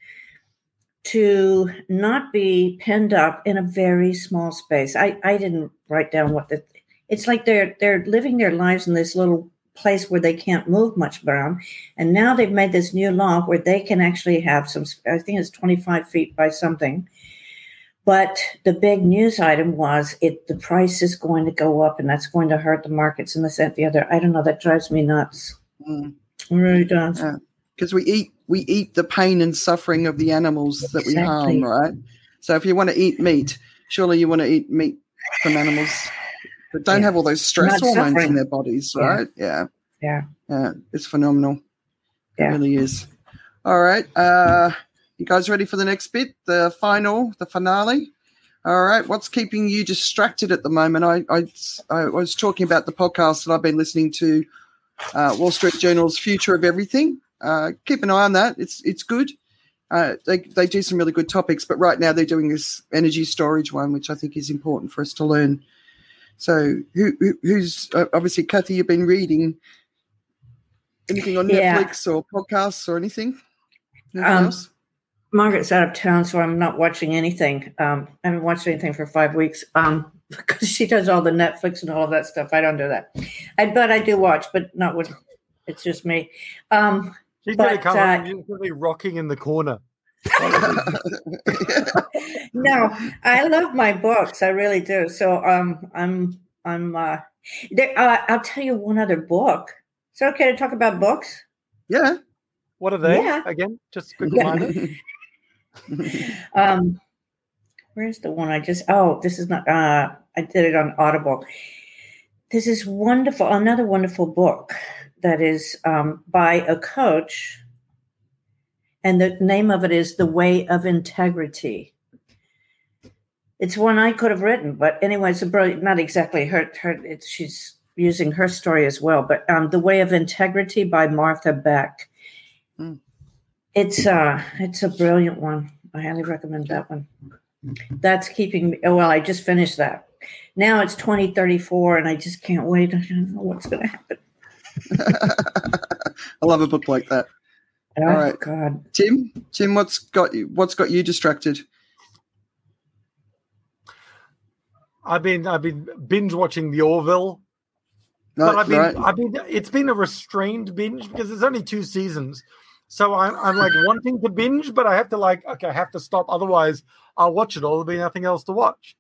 to not be penned up in a very small space. I, I didn't write down what the it's like they're they're living their lives in this little place where they can't move much around. And now they've made this new law where they can actually have some I think it's 25 feet by something. But the big news item was it the price is going to go up and that's going to hurt the markets and this and the other. I don't know, that drives me nuts. Mm. It really does. Yeah. because we eat we eat the pain and suffering of the animals that we harm, right? So if you want to eat meat, surely you want to eat meat from animals that don't Yeah. have all those stress hormones in their bodies, right? Yeah. Yeah. Yeah. It's phenomenal. Yeah. It really is. All right. Uh you guys ready for the next bit? The final, the finale? All right. What's keeping you distracted at the moment? I I, I was talking about the podcast that I've been listening to, uh, Wall Street Journal's Future of Everything. Uh, keep an eye on that. It's it's good. Uh, they they do some really good topics, but right now they're doing this energy storage one, which I think is important for us to learn. So, who, who who's uh, obviously Kathy? You've been reading anything on Yeah. Netflix or podcasts or anything? Anything Um, else? Margaret's out of town, so I'm not watching anything. Um, I haven't watched anything for five weeks um, because she does all the Netflix and all of that stuff. I don't do that. I, but I do watch, but not with. It's just me. Um, She's going to come uh, up and she's going to be rocking in the corner. No, I love my books. I really do. So um, I'm I'm. Uh, there, uh, I'll tell you one other book. Is it okay to talk about books? yeah. What are they Yeah. again? Just a quick Yeah. reminder. Um, where's the one I just? Oh, this is not. Uh, I did it on Audible. This is wonderful. Another wonderful book that is um, by a coach, and the name of it is "The Way of Integrity." It's one I could have written, but anyway, it's a brilliant. Not exactly her. Her. It's, she's using her story as well, but um, "The Way of Integrity" by Martha Beck. Hmm. It's uh, it's a brilliant one. I highly recommend that one. That's keeping me. Oh, well, I just finished that. Now it's 2034, and I just can't wait. I don't know what's going to happen. I love a book like that. Oh, right. God. Tim, Tim, what's got you? What's got you distracted? I've been I've been binge watching the Orville, No, but I've been right. I've been it's been a restrained binge because there's only two seasons. So I'm I'm like wanting to binge, but I have to like okay, I have to stop. Otherwise, I'll watch it all. There'll be nothing else to watch.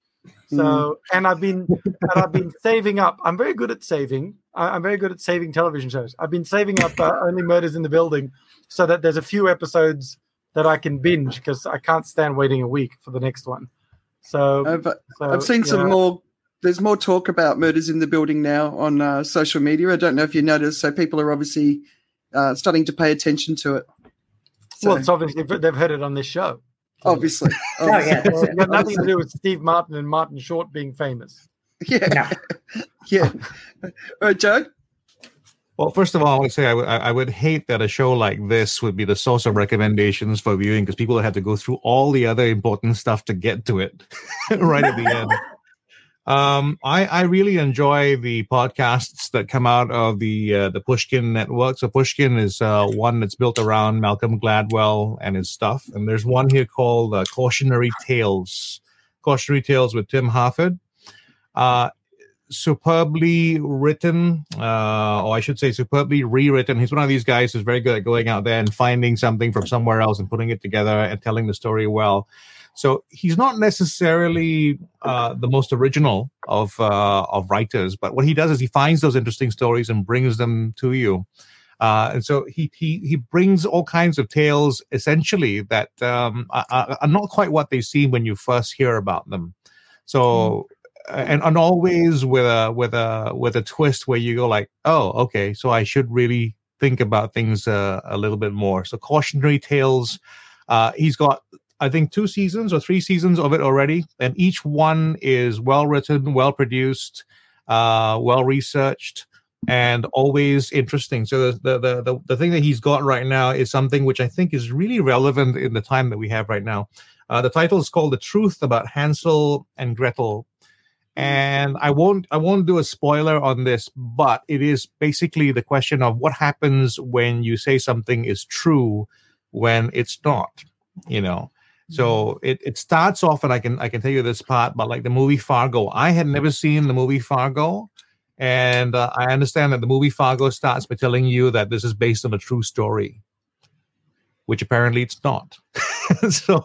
So and I've been and I've been saving up. I'm very good at saving. I- I'm very good at saving television shows. I've been saving up uh, Only Murders in the Building, so that there's a few episodes that I can binge because I can't stand waiting a week for the next one. So, I've, so I've seen some yeah. more. There's more talk about murders in the building now on uh, social media. I don't know if you noticed. So people are obviously uh, starting to pay attention to it. So, Well, it's obviously they've heard it on this show. Obviously, Oh, yeah. Well, it's got nothing to do with Steve Martin and Martin Short being famous. yeah, No. yeah. All right, Joe. Well, first of all, I would say I would- I I would hate that a show like this would be the source of recommendations for viewing because people have to go through all the other important stuff to get to it right at the end. Um, I, I really enjoy the podcasts that come out of the uh, the Pushkin network. So Pushkin is uh, one that's built around Malcolm Gladwell and his stuff, and there's one here called uh, Cautionary Tales. Cautionary Tales with Tim Harford. Uh, superbly written, uh, or I should say, superbly rewritten. He's one of these guys who's very good at going out there and finding something from somewhere else and putting it together and telling the story well. So he's not necessarily uh, the most original of uh, of writers, but what he does is he finds those interesting stories and brings them to you. Uh, and so he, he he brings all kinds of tales, essentially that um, are, are not quite what they seem when you first hear about them. So and and always with a with a with a twist where you go like, oh, okay, so I should really think about things uh, a little bit more. So cautionary tales. Uh, he's got I think two seasons or three seasons of it already, and each one is well written, well produced, uh, well researched, and always interesting. So the, the the the thing that he's got right now is something which I think is really relevant in the time that we have right now. Uh, the title is called "The Truth About Hansel and Gretel," and I won't I won't do a spoiler on this, but it is basically the question of what happens when you say something is true when it's not. You know. So it, it starts off, and I can I can tell you this part, but like the movie Fargo, I had never seen the movie Fargo, and uh, I understand that the movie Fargo starts by telling you that this is based on a true story, which apparently it's not. so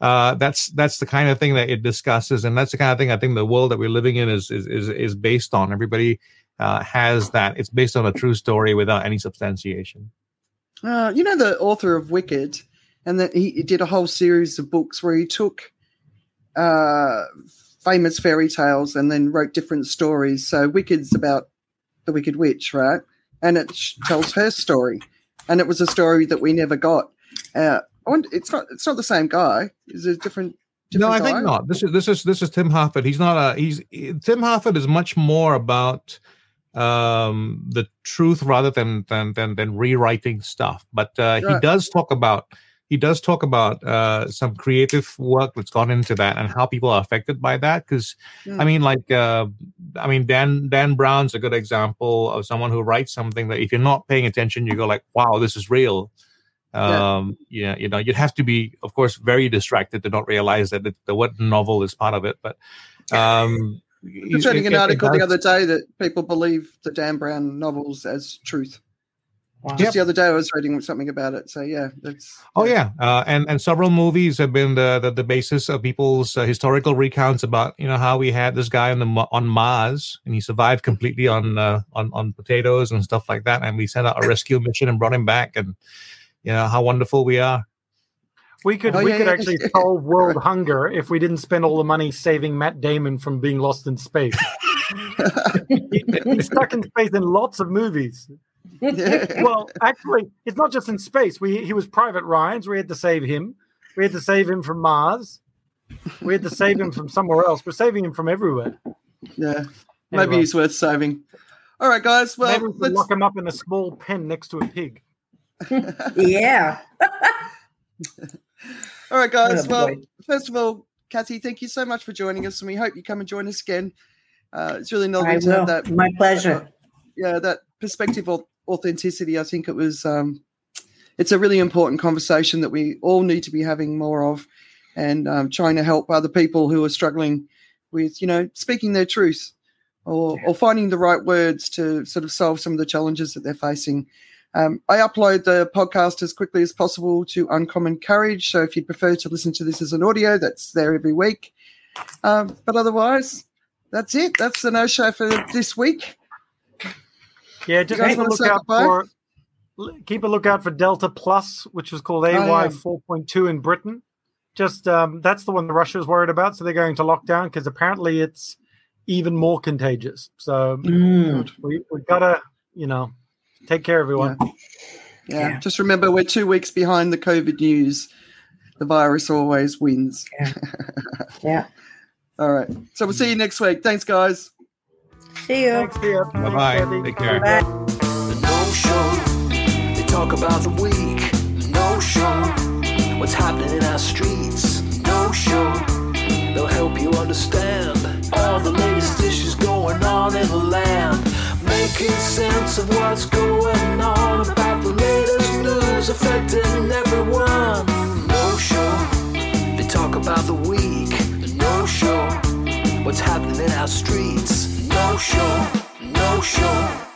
uh, that's that's the kind of thing that it discusses, and that's the kind of thing I think the world that we're living in is is is, is based on. Everybody uh, has that; it's based on a true story without any substantiation. Uh, you know the author of Wicked, and that he, did a whole series of books where he took uh, famous fairy tales and then wrote different stories. So Wicked's about the Wicked Witch, right? And it sh- tells her story, and it was a story that we never got. Uh, I wonder, it's not it's not the same guy. Is a different? no, I think not. This is this is this is Tim Harford. He's not a he's Tim Harford is much more about um the truth rather than than than, than rewriting stuff. But uh, he does talk about he does talk about uh some creative work that's gone into that and how people are affected by that. Because I Hmm. mean, like uh I mean Dan Dan Brown's a good example of someone who writes something that if you're not paying attention, you go like, wow, this is real. Yeah. Um, yeah, you know, you'd have to be, of course, very distracted to not realize that the, the word novel is part of it. But um, I was reading an it- it article the other day that people believe the Dan Brown novels as truth. Wow. Just the other day, I was reading something about it. So yeah, that's Oh yeah, uh, and and several movies have been the the, the basis of people's uh, historical recounts about you know how we had this guy on the on Mars and he survived completely on uh, on on potatoes and stuff like that, and we sent out a rescue mission and brought him back, and you know how wonderful we are. We could Oh, we yeah, could yeah. actually solve world hunger if we didn't spend all the money saving Matt Damon from being lost in space. He- He's stuck in space in lots of movies. Yeah. Well, actually, it's not just in space. We he was Private Ryan's. We had to save him. We had to save him from Mars. We had to save him from somewhere else. We're saving him from everywhere. yeah. Maybe he's worth saving. All right, guys. Well, Maybe we let's, lock him up in a small pen next to a pig. yeah. all right, guys. Oh, well, boy. first of all, Kathy, thank you so much for joining us, and we hope you come and join us again. Uh, it's really I lovely to will. have that. My pleasure. yeah, that perspective of authenticity. I think it was. Um, it's a really important conversation that we all need to be having more of, and um, trying to help other people who are struggling with, you know, speaking their truth, or or finding the right words to sort of solve some of the challenges that they're facing. Um, I upload the podcast as quickly as possible to Uncommon Courage. So if you prefer to listen to this as an audio, that's there every week. Um, but otherwise, that's it. That's the no show for this week. Yeah, just keep a wanna lookout for keep a lookout for Delta Plus, which was called AY Oh, 4.2 in Britain. Just um, that's the one that Russia's worried about, so they're going to lock down because apparently it's even more contagious. So Mm. we we gotta, you know, take care, everyone. Yeah. Yeah. Just remember, we're two weeks behind the COVID news. The virus always wins. yeah. Yeah. All right. So we'll see you next week. Thanks, guys. See you. Thanks, Thea. Bye Thanks, bye. Take care. Bye. The no show. They talk about the week. The no show. What's happening in our streets. No show. They'll help you understand all the latest issues going on in the land. Making sense of what's going on about the latest news affecting everyone. No show. They talk about the week. The no show. What's happening in our streets. No show. No show.